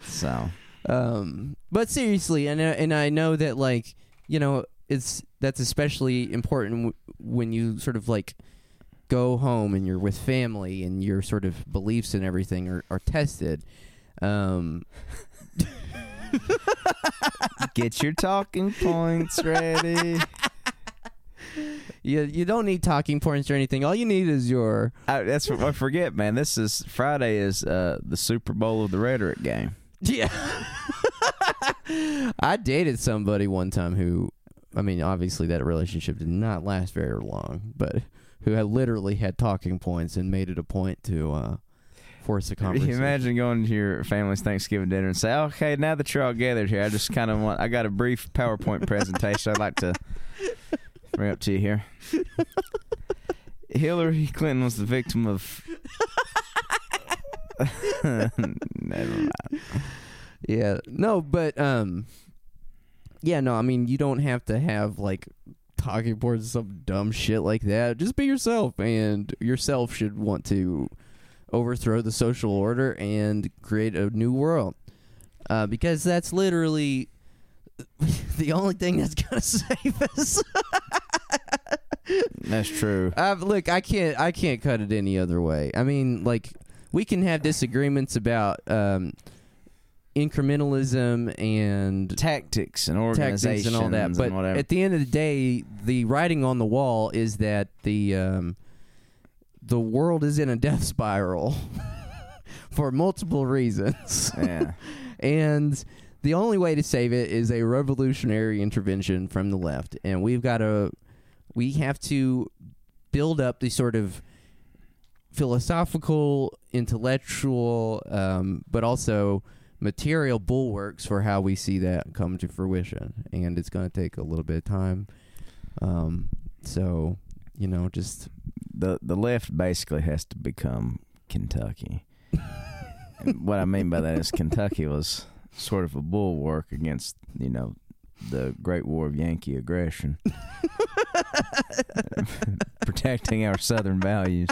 So Um, but seriously, and I- and I know that like you know it's that's especially important w- when you sort of like go home and you're with family and your sort of beliefs and everything are, are tested. Um, get your talking points ready. you you don't need talking points or anything. All you need is your I, that's what I forget, man. This is Friday is uh, the Super Bowl of the rhetoric game. yeah. I dated somebody one time who, I mean, obviously that relationship did not last very long, but who had literally had talking points and made it a point to uh, force a you conversation. imagine going to your family's Thanksgiving dinner and say, "Okay, now that you're all gathered here, I just kind of want I got a brief PowerPoint presentation I'd like to bring up to you here." Hillary Clinton was the victim of. Never mind. Yeah. No, but um yeah, no, I mean you don't have to have like talking boards or some dumb shit like that. Just be yourself and yourself should want to overthrow the social order and create a new world. Uh, because that's literally the only thing that's gonna save us. That's true. Uh, look, I can't. I can't cut it any other way. I mean, like we can have disagreements about um, incrementalism and Tactics and tactics organizations and all that, but at the end of the day, the writing on the wall is that the um, the world is in a death spiral for multiple reasons, yeah. and the only way to save it is a revolutionary intervention from the left, and we've got to we have to build up the sort of philosophical, intellectual, um, but also material bulwarks for how we see that come to fruition. And it's going to take a little bit of time. Um, so, you know, just the the left basically has to become Kentucky. what I mean by that is Kentucky was sort of a bulwark against you know the Great War of Yankee aggression, protecting our Southern values.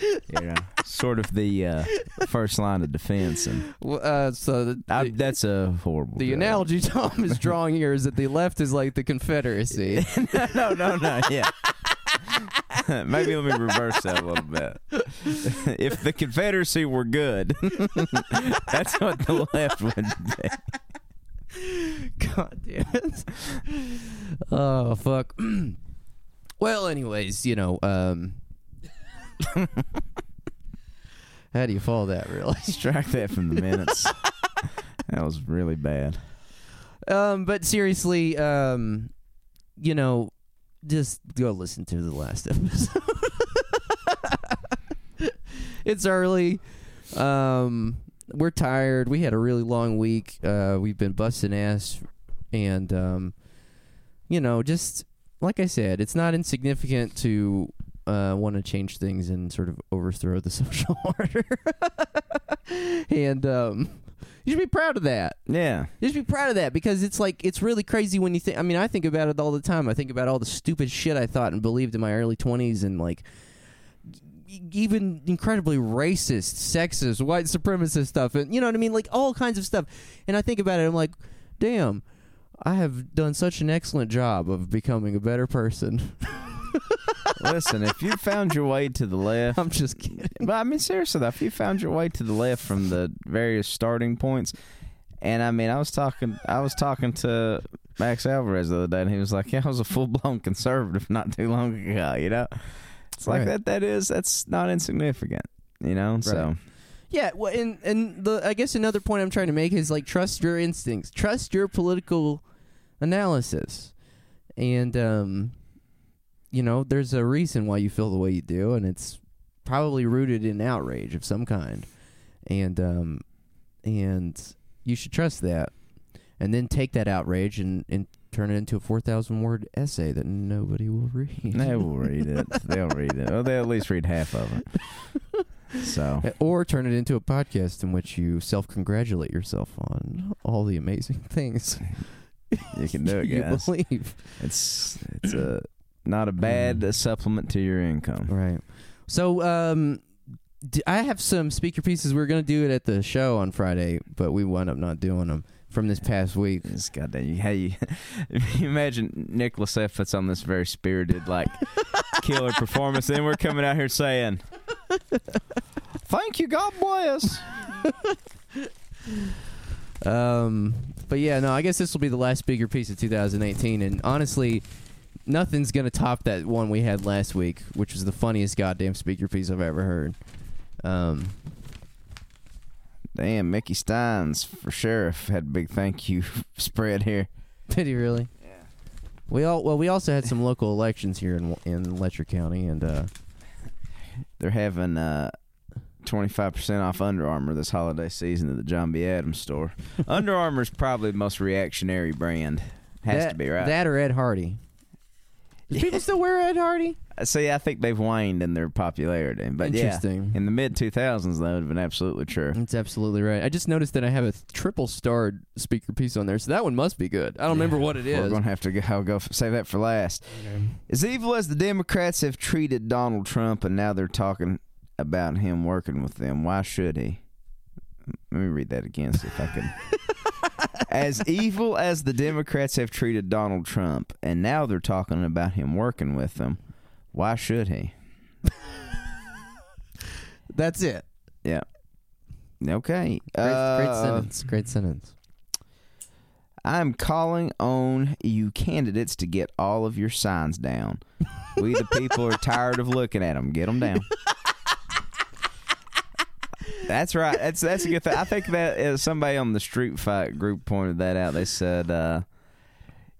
You know, sort of the uh, first line of defense, and w- uh, so the, I, that's a horrible. the joke. analogy Tom is drawing here is that the left is like the Confederacy. no, no, no, yeah. Maybe let me reverse that a little bit. if the Confederacy were good, that's what the left would be. God damn it. Oh fuck. well, anyways, you know, um How do you follow that really? Strike that from the minutes. that was really bad. Um but seriously, um you know, just go listen to the last episode. it's early. Um we're tired. We had a really long week. Uh we've been busting ass and um you know, just like I said, it's not insignificant to uh, want to change things and sort of overthrow the social order. and um, you should be proud of that. Yeah. You should be proud of that because it's like it's really crazy when you think. I mean, I think about it all the time. I think about all the stupid shit I thought and believed in my early twenties, and like even incredibly racist, sexist, white supremacist stuff, and you know what I mean, like all kinds of stuff. And I think about it, I'm like, damn, I have done such an excellent job of becoming a better person. Listen, if you found your way to the left, I'm just kidding. but I mean seriously, though, if you found your way to the left from the various starting points, and I mean, I was talking, I was talking to Max Alvarez the other day, and he was like, "Yeah, I was a full blown conservative not too long ago." You know, it's like Right. that. That is that's not insignificant. You know, so Yeah, well, and and the I guess another point I'm trying to make is like trust your instincts, trust your political analysis, and um, you know, there's a reason why you feel the way you do, and it's probably rooted in outrage of some kind, and um, and you should trust that, and then take that outrage and and turn it into a four thousand word essay that nobody will read. they will read it. They'll read it. Or they'll at least read half of it. So Or turn it into a podcast in which you self congratulate yourself on all the amazing things you can do it, you believe. It's it's a not a bad Mm. supplement to your income. Right. So, um, I have some speaker pieces. We are going to do it at the show on Friday, but we wound up not doing them from this past week. It's goddamn. You, hey, you, you imagine Nicholas F. puts on this very spirited, like killer performance, and we're coming out here saying, "Thank you, God bless." Um, but yeah, no, I guess this will be the last speaker piece of 2018. And honestly, nothing's gonna top that one we had last week, which was the funniest goddamn speaker piece I've ever heard. Um, Damn, Mickey Stines for sheriff had a big thank you spread here. did he really? Yeah. We all well, we also had some local elections here in in Letcher County, and uh, They're having uh, 25% off Under Armour this holiday season at the John B. Adams store. Under Armour's probably the most reactionary brand. Has that, to be, right? That or Ed Hardy. Do people still wear Ed Hardy? Uh, See, I think they've waned in their popularity. But yeah, Interesting. in the mid 2000s, that would have been absolutely true. That's absolutely right. I just noticed that I have a triple starred speaker piece on there, so that one must be good. I don't remember what it is. We're going to have to go, go save that for last. As evil as the Democrats have treated Donald Trump, and now they're talking about him working with them, why should he? Let me read that again, see if I can. as evil as the Democrats have treated Donald Trump, and now they're talking about him working with them, why should he? That's it. Yeah. Okay. Great, great Uh, sentence. Great sentence. I'm calling on you candidates to get all of your signs down. We, the people, are tired of looking at them. Get them down. That's right. That's that's a good thing. I think that uh, somebody on the Street Fight group pointed that out. They said, uh,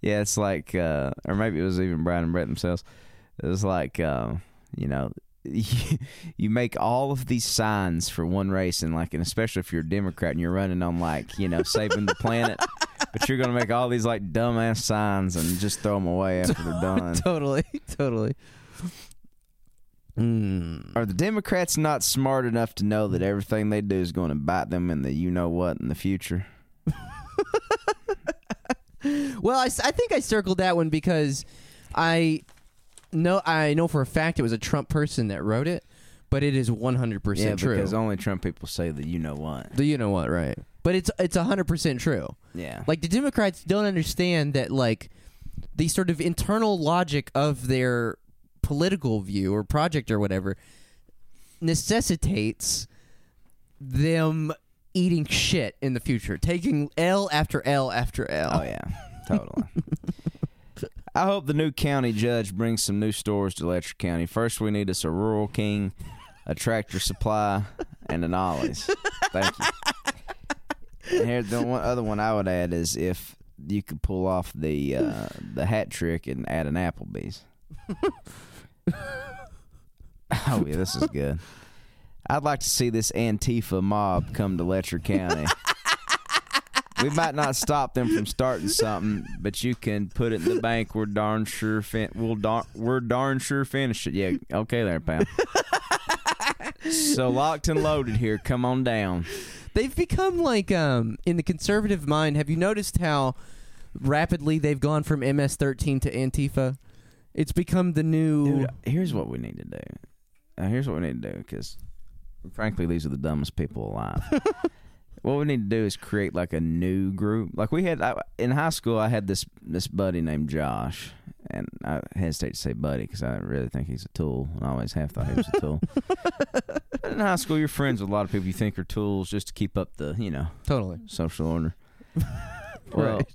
"Yeah, it's like," uh, or maybe it was even Brian and Brett themselves. It was like, uh, you know, you make all of these signs for one race, and like, and especially if you're a Democrat and you're running on like, you know, saving the planet, but you're gonna make all these like dumbass signs and just throw them away after they're done. totally, totally. Mm. Are the Democrats not smart enough to know that everything they do is going to bite them in the you know what in the future? Well, I, I think I circled that one because I know I know for a fact it was a Trump person that wrote it, but it is one hundred percent true. because only Trump people say the you know what. Do you know what? Right. But it's it's hundred percent true. Yeah, Like the Democrats don't understand that like the sort of internal logic of their political view or project or whatever necessitates them eating shit in the future, taking L after L after L. oh yeah, totally. I hope the new county judge brings some new stores to Letcher County. First, we need us a Rural King, a Tractor Supply, and an Ollie's. Thank you. And here's the one other one I would add is if you could pull off the uh, the hat trick and add an Applebee's. oh yeah, this is good. I'd like to see this Antifa mob come to Letcher County. we might not stop them from starting something, but you can put it in the bank. We're darn sure fin- we'll dar- we're darn sure finish it. Yeah, okay there, pal. so locked and loaded here. Come on down. They've become like um in the conservative mind. Have you noticed how rapidly they've gone from MS-13 to Antifa? It's become the new. Dude, here's what we need to do. Uh, here's what we need to do because, frankly, these are the dumbest people alive. what we need to do is create like a new group. Like we had I, in high school, I had this this buddy named Josh, and I hesitate to say buddy because I really think he's a tool, and I always have thought he was a tool. but in high school, you're friends with a lot of people you think are tools just to keep up the you know Totally. social order. Well, Right.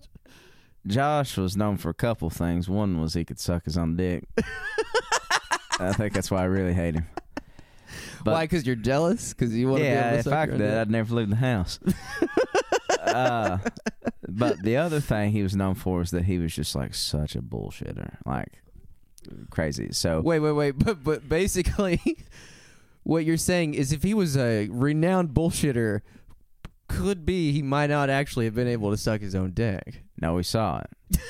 Josh was known for a couple things. One was he could suck his own dick. I think that's why I really hate him. But- Why? Because you're jealous? Because you want to be yeah, able to if I could, I'd never leave the house. uh, but the other thing he was known for is that he was just like such a bullshitter, like crazy. So Wait, wait, wait. But but basically, what you're saying is, if he was a renowned bullshitter, could be he might not actually have been able to suck his own dick. no, we saw it.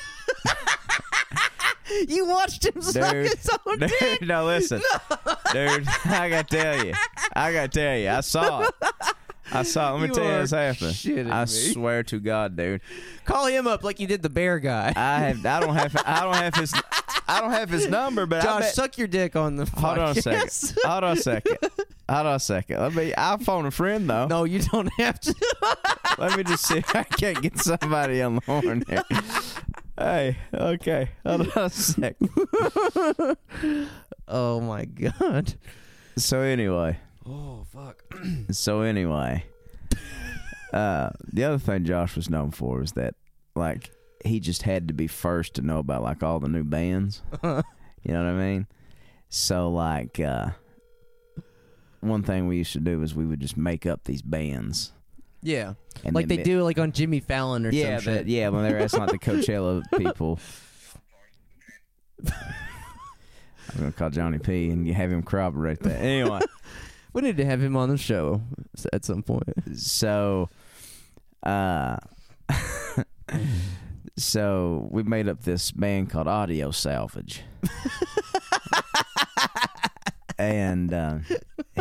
You watched him suck Dude. his own Dude, dick. no, listen, dude. I gotta tell you, I gotta tell you, I saw it. I saw. it. Let me You tell you this happened. I me. swear to God, dude. Call him up like you did the bear guy. I have. I don't have. I don't have his. I don't have his number, but I Josh, bet, suck your dick on the. Hold on a second. Hold on a second. Hold on a second. Let me. I'll phone a friend though. no, you don't have to. Let me just see if I can't get somebody on the horn here. Hey, okay. Hold on a second. oh my god. So anyway, Oh fuck. so anyway, uh, the other thing Josh was known for is that, like, he just had to be first to know about like all the new bands. You know what I mean? So like uh one thing we used to do is we would just make up these bands. Yeah, And like they do like on Jimmy Fallon or Yeah, some shit. yeah, when they were asking like the Coachella people. I'm gonna call Johnny P and you have him corroborate that. Anyway, We need to have him on the show at some point. so uh so we made up this band called Audio Salvage. and uh,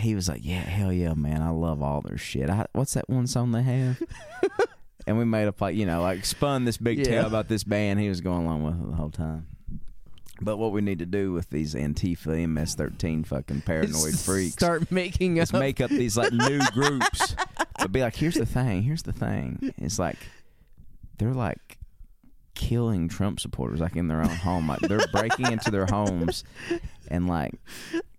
he was like, "Yeah, hell yeah, man! I love all their shit. I, what's that one song they have?" and we made up like you know, like spun this big Yeah. tale about this band. He was going along with it the whole time. But what we need to do with these Antifa MS-13 fucking paranoid freaks Start making is up. make up these like new groups, but be like, here's the thing, here's the thing. It's like they're like killing Trump supporters like in their own home. Like they're breaking into their homes and like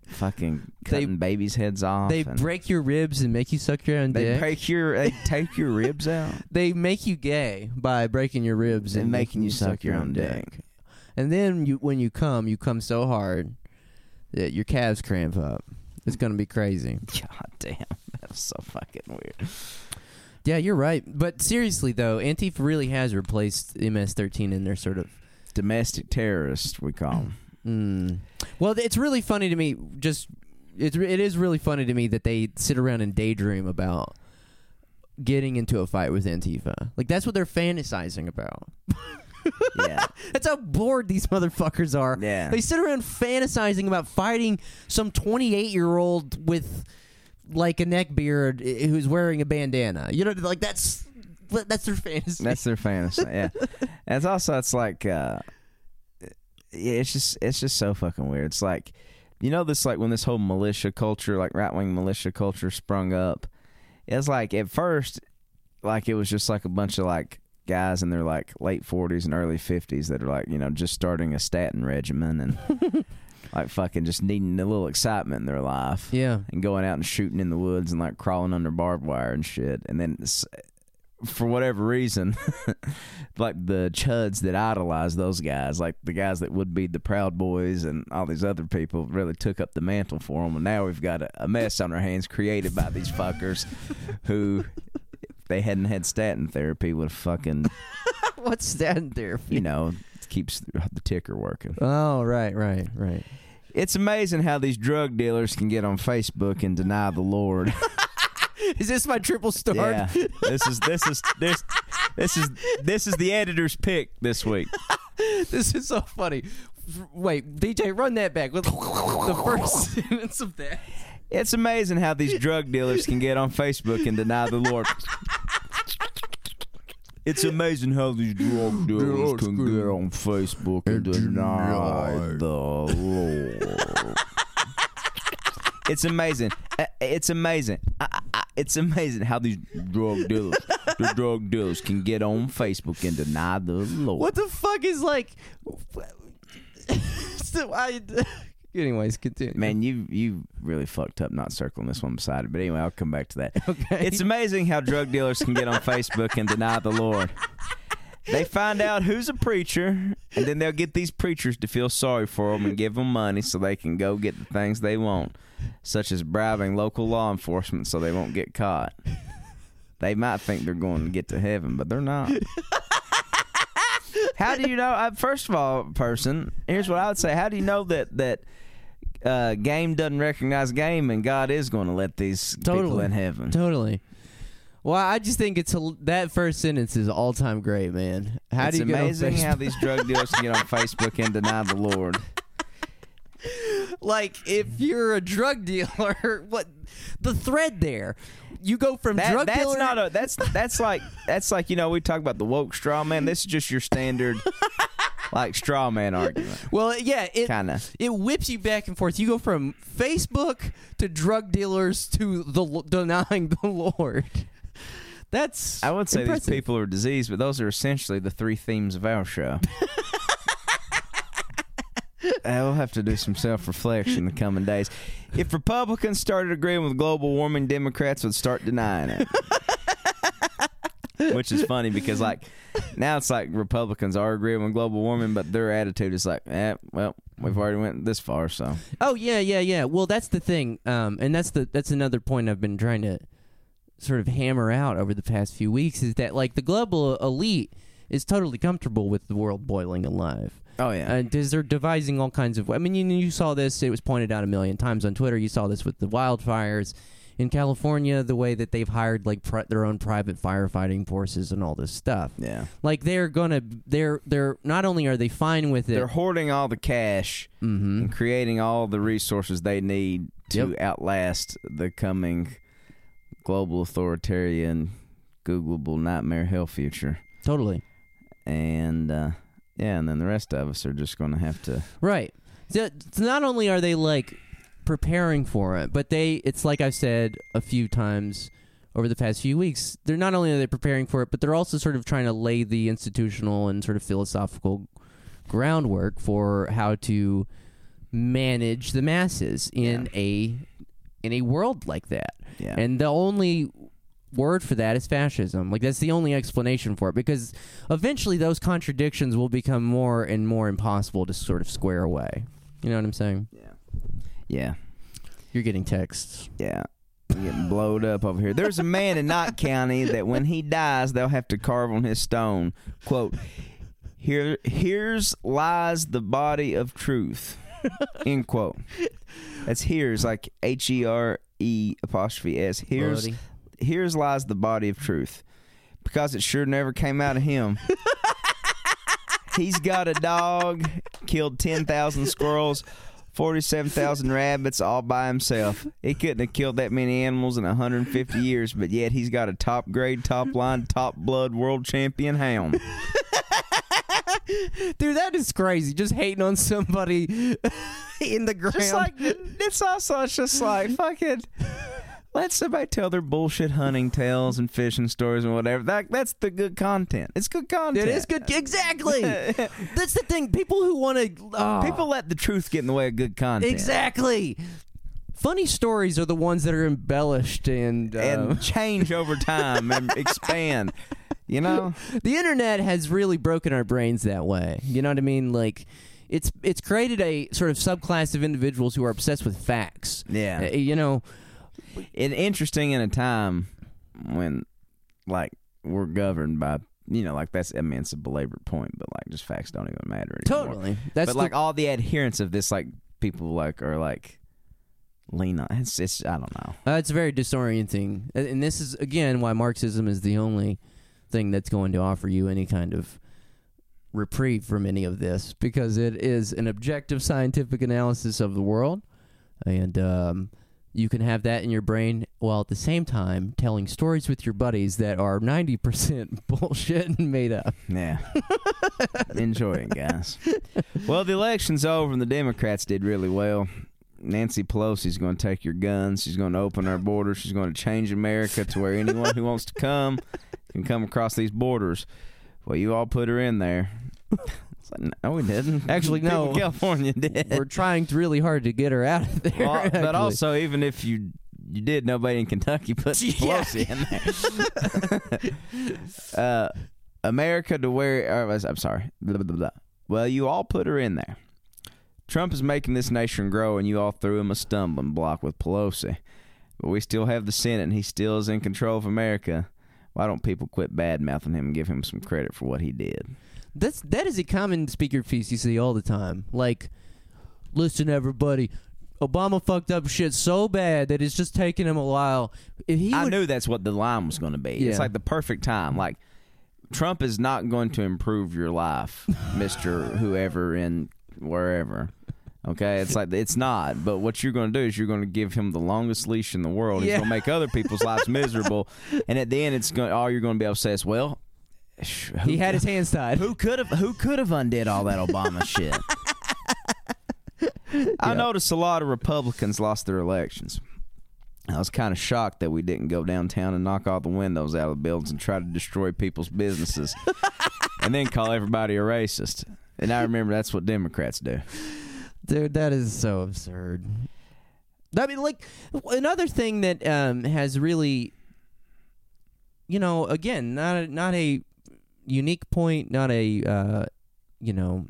fucking They- cutting babies' heads off. They break your ribs and make you suck your own they dick. break your they take your ribs out they make you gay by breaking your ribs and, and making you suck your own dick. And then you, when you come, you come so hard that your calves cramp up. It's gonna be crazy. God damn, that's so fucking weird. Yeah, you're right. But seriously though, Antifa really has replaced MS-13 in their sort of. Domestic terrorists, we call them. Mm. Well, it's really funny to me. Just it's it is really funny to me that they sit around and daydream about getting into a fight with Antifa. Like that's what they're fantasizing about. Yeah, That's how bored these motherfuckers are. yeah. They sit around fantasizing about fighting some 28 year old with like a neck beard who's wearing a bandana. You know, like that's that's their fantasy. That's their fantasy. Yeah, and it's also it's like, uh, yeah, it's just it's just so fucking weird. It's like, you know, this like when this whole militia culture, like right wing militia culture, sprung up. It's like at first, like it was just like a bunch of like guys in their like late forties and early fifties that are like you know just starting a statin regimen and like fucking just needing a little excitement in their life yeah. and going out and shooting in the woods and like crawling under barbed wire and shit. And then for whatever reason, like the chuds that idolize those guys, like the guys that would be the Proud Boys and all these other people, really took up the mantle for them. And now we've got a, a mess on our hands created by these fuckers who. if They hadn't had statin therapy would have fucking, What's that there? you know, keeps the ticker working. Oh, right, right, right. It's amazing how these drug dealers can get on Facebook and deny the Lord. Is this my triple start? Yeah, this is this is this this is this is the editor's pick this week. this is so funny. Wait, DJ, run that back. With the first sentence of that. It's amazing how these drug dealers can get on Facebook and deny the Lord. It's amazing how these drug dealers can get on Facebook and deny the Lord. It's amazing. Uh, It's amazing. Uh, uh, It's amazing how these drug dealers, the drug dealers, can get on Facebook and deny the Lord. What the fuck is like? so I. Anyways, continue. Man, you you really fucked up not circling this one beside it. But anyway, I'll come back to that. Okay. It's amazing how drug dealers can get on Facebook and deny the Lord. They find out who's a preacher, and then they'll get these preachers to feel sorry for them and give them money so they can go get the things they want, such as bribing local law enforcement so they won't get caught. They might think they're going to get to heaven, but they're not. How do you know? Uh, first of all, person, here's what I would say: How do you know that that uh, game doesn't recognize game, and God is going to let these people in heaven? Totally. Well, I just think it's a, that first sentence is all time great, man. How it's do you amazing how these drug dealers can get on Facebook and deny the Lord. like if you're a drug dealer, what the thread there? You go from That, drug that's dealer. not a that's that's like that's like you know we talk about the woke straw man. This is just your standard like straw man argument, well, yeah, it kind of. it whips you back and forth. You go from Facebook to drug dealers to the denying the Lord. That's I would say impressive. these people are diseased, but those are essentially the three themes of our show. I will have to do some self reflection in the coming days. If Republicans started agreeing with global warming, Democrats would start denying it. Which is funny because, like, now it's like Republicans are agreeing with global warming, but their attitude is like, eh, well, we've already went this far, so Oh yeah, yeah, yeah. Well, that's the thing, um, and that's the that's another point I've been trying to sort of hammer out over the past few weeks is that like the global elite is totally comfortable with the world boiling alive. oh yeah, And because they're devising all kinds of. I mean, you, you saw this. It was pointed out a million times on Twitter. You saw this with the wildfires in California. The way that they've hired like pri- their own private firefighting forces and all this stuff. yeah. Like they're gonna. They're they're not only are they fine with it. They're hoarding all the cash hmm and creating all the resources they need to Yep. outlast the coming global authoritarian, Googleable nightmare hell future. Totally. And uh, yeah, and then the rest of us are just going to have to. Right. So, so not only are they like preparing for it, but they it's like I've said a few times over the past few weeks, they're not only are they preparing for it, but they're also sort of trying to lay the institutional and sort of philosophical groundwork for how to manage the masses in a in a world like that. Yeah. And the only word for that is fascism. Like that's the only explanation for it because eventually those contradictions will become more and more impossible to sort of square away. You know what I'm saying? yeah. You're getting texts. Yeah. I'm getting blowed up over here. There's a man in Knott County that when he dies, they'll have to carve on his stone. Quote, Here here's lies the body of truth. End quote. That's here's like H E R E apostrophe S. Here's Buddy. here's lies the body of truth. Because it sure never came out of him. He's got a dog, killed 10,000 squirrels, 47,000 rabbits all by himself. He couldn't have killed that many animals in 150 years, but yet he's got a top grade, top line, top blood world champion hound. Dude, that is crazy. Just hating on somebody in the ground. Just like, it's also it's just like, fucking. Let somebody tell their bullshit hunting tales and fishing stories and whatever. That that's the good content. It's good content. it is good. Exactly. That's the thing. People who want to People let the truth get in the way of good content. exactly. Funny stories are the ones that are embellished and, uh, And change over time and expand. You know? the internet has really broken our brains that way. You know what I mean? Like it's it's created a sort of subclass of individuals who are obsessed with facts. Yeah. Uh, you know, It interesting in a time when like we're governed by you know, like that's I mean it's a belabored point, but like just facts don't even matter anymore. totally. That's but the- like all the adherents of this like people like are like lean on it's it's I don't know. Uh, it's very disorienting, and and this is again why Marxism is the only thing that's going to offer you any kind of reprieve from any of this, because it is an objective scientific analysis of the world, and um, you can have that in your brain while at the same time telling stories with your buddies that are ninety percent bullshit and made up. Yeah. Enjoy it, guys. Well, the election's over and the Democrats did really well. Nancy Pelosi's going to take your guns. She's going to open our borders. She's going to change America to where anyone who wants to come can come across these borders. Well, you all put her in there. No, we didn't. Actually, People no. in California did. We're trying really hard to get her out of there. Well, but also, even if you you did, nobody in Kentucky put. Pelosi in there. uh, America to where? Uh, I'm sorry. Blah, blah, blah. Well, you all put her in there. Trump is making this nation grow, and you all threw him a stumbling block with Pelosi. But we still have the Senate, and he still is in control of America. Why don't people quit bad mouthing him and give him some credit for what he did? That's that is a common speaker piece you see all the time. Like, listen, everybody, Obama fucked up shit so bad that it's just taking him a while. If he I would, knew that's what the line was going to be. Yeah. It's like the perfect time. Like Trump is not going to improve your life, Mister Whoever in wherever. Okay, it's like it's not. But what you're going to do is you're going to give him the longest leash in the world. He's Yeah. going to make other people's lives miserable, and at the end, it's going. All you're going to be able to say is, "Well, he had his hands tied. who could have who could have undid all that Obama shit." I Yeah. noticed a lot of Republicans lost their elections. I was kind of shocked that we didn't go downtown and knock all the windows out of the buildings and try to destroy people's businesses and then call everybody a racist. And I remember that's what Democrats do. Dude, that is so absurd. I mean, like another thing that um, has really, you know, again, not a, not a unique point, not a uh, you know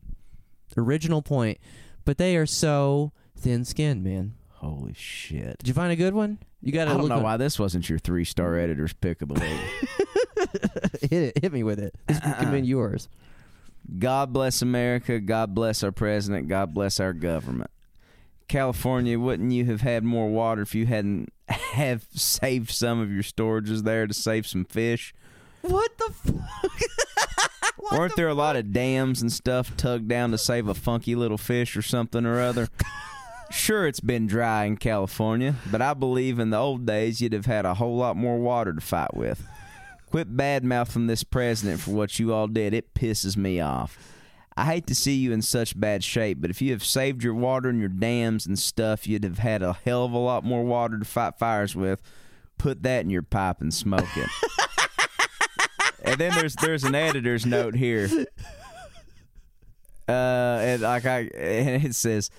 original point, but they are so thin-skinned, man. Holy shit! Did you find a good one? You got I don't know on- why this wasn't your three star editor's pick of the week. hit it, hit me with it. This could have been yours. God bless America. God bless our president. God bless our government. California, wouldn't you have had more water if you hadn't have saved some of your storages there to save some fish? What the fuck? Weren't there a lot of dams and stuff tugged down to save a funky little fish or something or other? Sure, it's been dry in California, but I believe in the old days you'd have had a whole lot more water to fight with. Quit bad mouthing this president for what you all did. It pisses me off. I hate to see you in such bad shape, but if you have saved your water and your dams and stuff, you'd have had a hell of a lot more water to fight fires with. Put that in your pipe and smoke it. and then there's there's an editor's note here. Uh, and like I, and it says,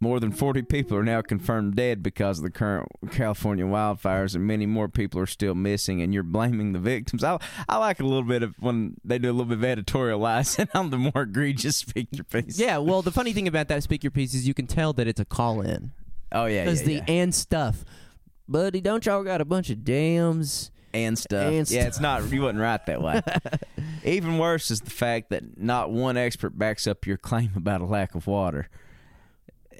more than 40 people are now confirmed dead because of the current California wildfires, and many more people are still missing. And you're blaming the victims. I, I like a little bit of when they do a little bit of editorializing on the more egregious picture piece. Yeah, well, the funny thing about that speaker piece is you can tell that it's a call-in Oh yeah. because yeah, the yeah. and stuff. Buddy, don't y'all got a bunch of dams? And stuff. And yeah, it's not. You wouldn't write that way. Even worse is the fact that not one expert backs up your claim about a lack of water.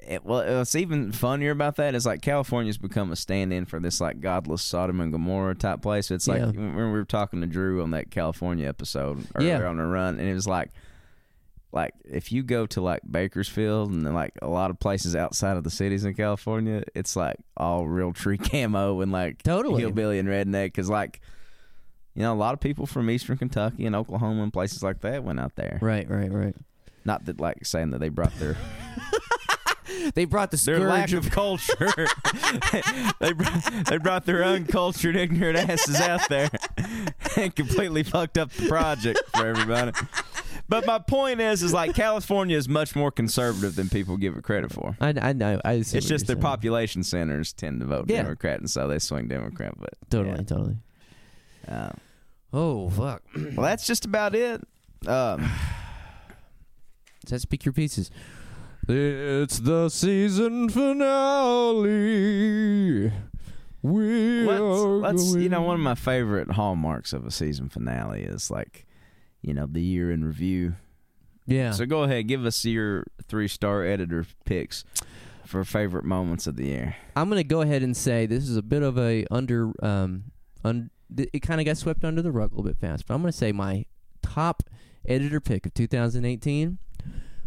It, well, what's even funnier about that is like California's become a stand-in for this like godless Sodom and Gomorrah type place. It's like Yeah. when we were talking to Drew on that California episode earlier Yeah. on the run, and it was like, like if you go to like Bakersfield and like a lot of places outside of the cities in California, it's like all Realtree camo and like Totally. hillbilly and redneck. Because like, you know, a lot of people from Eastern Kentucky and Oklahoma and places like that went out there. Right, right, right. Not that like saying that they brought their They brought the their lack scourge of culture. they brought, they brought their uncultured, ignorant asses out there and completely fucked up the project for everybody. But my point is, is like California is much more conservative than people give it credit for. I, I know. I It's just their saying. population centers tend to vote Yeah. Democrat, and so they swing Democrat. But Totally, totally. yeah. Uh, Oh fuck! well, that's just about it. Um, Does that speak your pieces? It's the season finale. We let's, are let's you know one of my favorite hallmarks of a season finale is like you know the year in review. Yeah. So go ahead, give us your three star editor picks for favorite moments of the year. I'm gonna go ahead and say this is a bit of a under um un, it kind of got swept under the rug a little bit fast, but I'm gonna say my top editor pick of 2018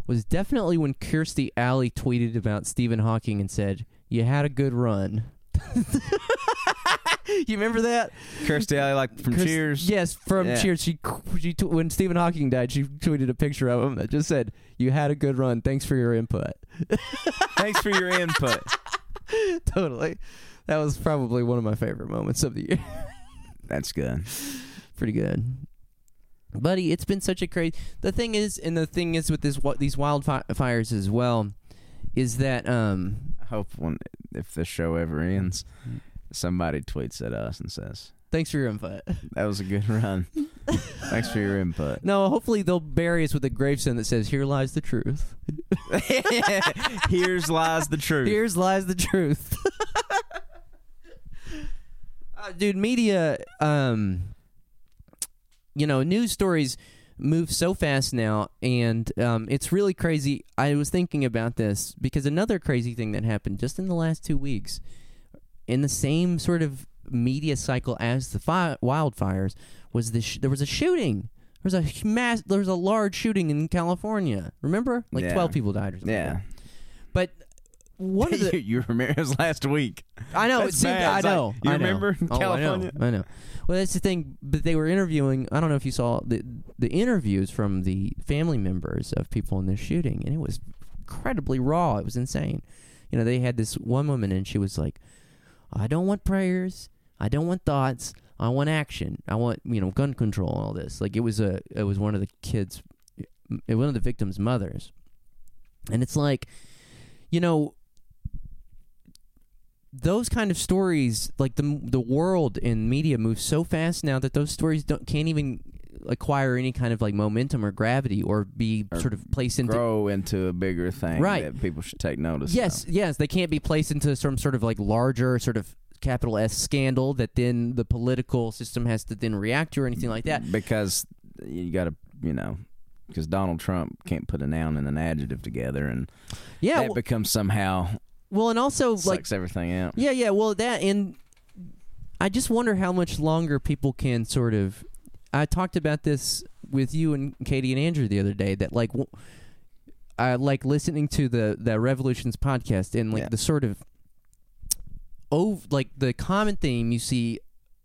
was definitely when Kirstie Alley tweeted about Stephen Hawking and said, "You had a good run." you remember that? Kirstie Alley, like from Kirst- Cheers. Yes, from Yeah. Cheers. She, she t- when Stephen Hawking died, she tweeted a picture of him that just said, "You had a good run. Thanks for your input." Thanks for your input. totally. That was probably one of my favorite moments of the year. That's good. Pretty good. Buddy, it's been such a crazy. The thing is, and the thing is with this wa- these wildfires as well, is that um I hope when if the show ever ends, somebody tweets at us and says, thanks for your input. "That was a good run. Thanks for your input." No, hopefully they'll bury us with a gravestone that says, "Here lies the truth. Here's lies the truth. Here's lies the truth." uh, dude, media, um, you know, news stories move so fast now, and um, it's really crazy. I was thinking about this because another crazy thing that happened just in the last two weeks, in the same sort of media cycle as the fi- wildfires, was this. Sh- there was a shooting. There was a mass. There was a large shooting in California. Remember, like Yeah. twelve people died or something. yeah. But one of the you, remember it was last week. I know That's it seemed. I It's like, know. you I know. remember in Oh, California? I know. I know. Well, that's the thing. But they were interviewing. I don't know if you saw the the interviews from the family members of people in this shooting, and it was incredibly raw. It was insane. You know, they had this one woman, and she was like, "I don't want prayers. I don't want thoughts. I want action. I want you know gun control and all this." Like it was a it was one of the kids, one of the victims' mothers, and it's like, you know, those kind of stories, like the the world and media moves so fast now that those stories don't can't even acquire any kind of like momentum or gravity or be Or sort of placed into grow into a bigger thing Right. that people should take notice. Yes, yes, they can't be placed into some sort of like larger sort of capital S scandal that then the political system has to then react to or anything like that. because you got to you know because Donald Trump can't put a noun and an adjective together, and Yeah, that well, becomes somehow well, and also like sucks everything out. yeah, yeah, well that and I just wonder how much longer people can sort of. I talked about this with you and Katie and Andrew the other day that like. w- I like listening to the the Revolutions podcast and like Yeah. the sort of oh like the common theme you see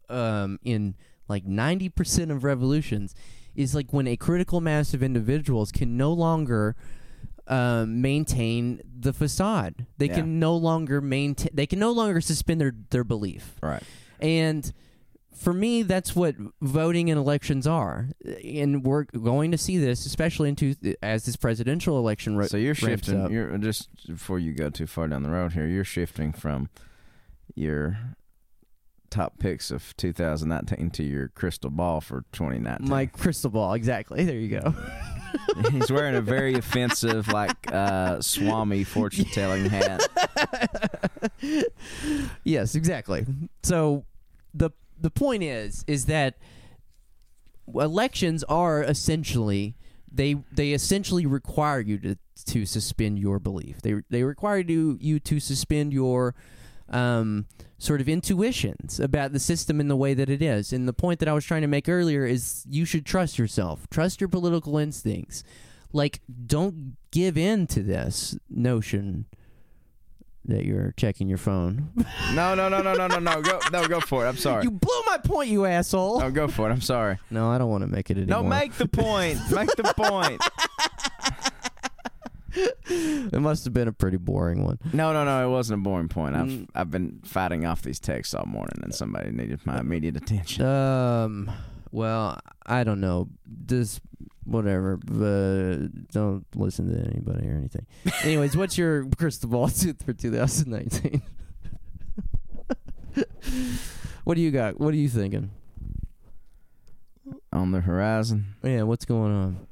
um in like 90% of revolutions is like when a critical mass of individuals can no longer um, maintain the facade. They Yeah. can no longer maintain. They can no longer suspend their their belief. Right. And for me, that's what voting and elections are. And we're going to see this, especially into as this presidential election. Ro- So you're shifting. You're just before you go too far down the road here. You're shifting from your top picks of 2019 to your crystal ball for 2019. my crystal ball. Exactly. There you go. He's wearing a very offensive, like uh, Swami fortune telling hat. yes, exactly. So the the point is is that elections are essentially they they essentially require you to to suspend your belief. They they require you you to suspend your um, sort of intuitions about the system and the way that it is. And the point that I was trying to make earlier is you should trust yourself, trust your political instincts. Like, don't give in to this notion that you're checking your phone. No, no, no, no, no, no, no. Go, no, go for it. I'm sorry. You blew my point, you asshole. No, go for it. I'm sorry. No, I don't want to make it anymore. No, make the point. Make the point. It must have been a pretty boring one. No, no, no. It wasn't a boring point. I've Mm. I've been fighting off these texts all morning, and somebody needed my immediate attention. Um, well, I don't know. This, whatever. But don't listen to anybody or anything. Anyways, what's your crystal ball for 2019? what do you got? What are you thinking? On the horizon. Yeah, what's going on?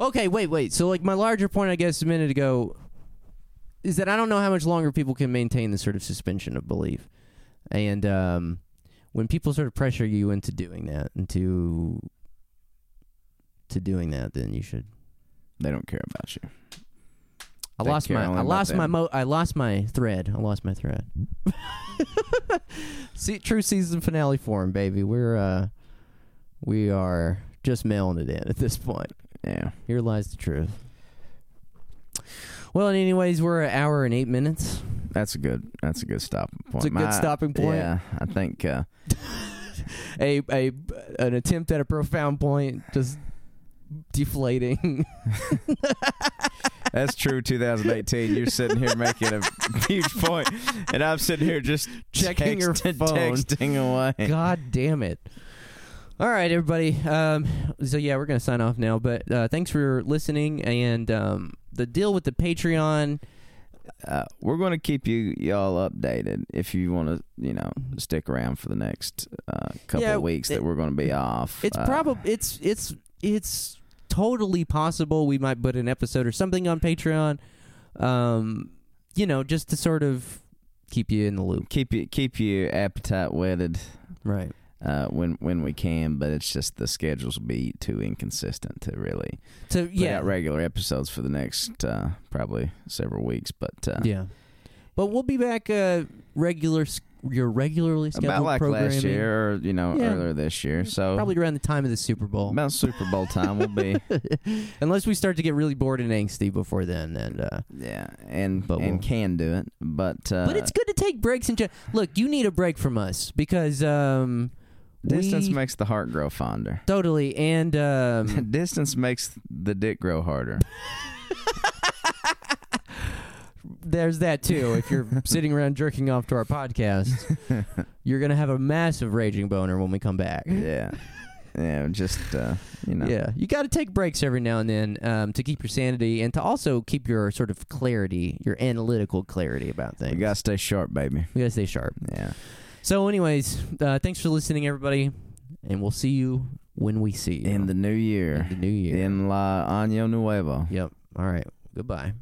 Okay, wait, wait. So, like, my larger point, I guess, a minute ago, is that I don't know how much longer people can maintain this sort of suspension of belief, and um, when people sort of pressure you into doing that, into to doing that, then you should. They don't care about you. I They lost care my. only I about lost my. them. Mo- I lost my thread. I lost my thread. See, true season finale form, baby. We're uh, we are just mailing it in at this point. Yeah. Here lies the truth. Well, and anyways, we're an hour and eight minutes. That's a good. That's a good stopping point. It's a good stopping point. Yeah, I think. Uh, A a an attempt at a profound point, just deflating. That's true. 2018. You're sitting here making a huge point, and I'm sitting here just Checking your phone. texting away. God damn it! All right, everybody. Um, so yeah, we're gonna sign off now. But uh, thanks for listening. And um, the deal with the Patreon. Uh, we're going to keep you y'all updated if you want to, you know, stick around for the next uh, couple Yeah, of weeks it- that we're going to be off. It's Uh, probably it's it's it's totally possible we might put an episode or something on Patreon. Um, you know, just to sort of keep you in the loop. keep you keep your appetite whetted Right. uh, when when we can, but it's just the schedules will be too inconsistent to really So put yeah, out regular episodes for the next uh, probably several weeks. But uh, yeah. But we'll be back uh regular your regularly scheduled about like programming. last year or you know Yeah. earlier this year, so Probably around the time of the Super Bowl. about Super Bowl time will be Unless we start to get really bored and angsty before then and uh yeah, and But and we'll- can do it, but uh, But it's good to take breaks and ju- look, you need a break from us because um distance we, makes the heart grow fonder. totally and um Distance makes the dick grow harder. there's that too. If you're sitting around jerking off to our podcast, you're gonna have a massive raging boner when we come back. yeah, yeah, just uh, you know, Yeah, you got to take breaks every now and then um, to keep your sanity and to also keep your sort of clarity, your analytical clarity about things. You gotta stay sharp, baby. we gotta stay sharp. Yeah. So, anyways, uh, thanks for listening, everybody, and we'll see you when we see you in the new year. in the new year. In la año nuevo. Yep. All right. Goodbye.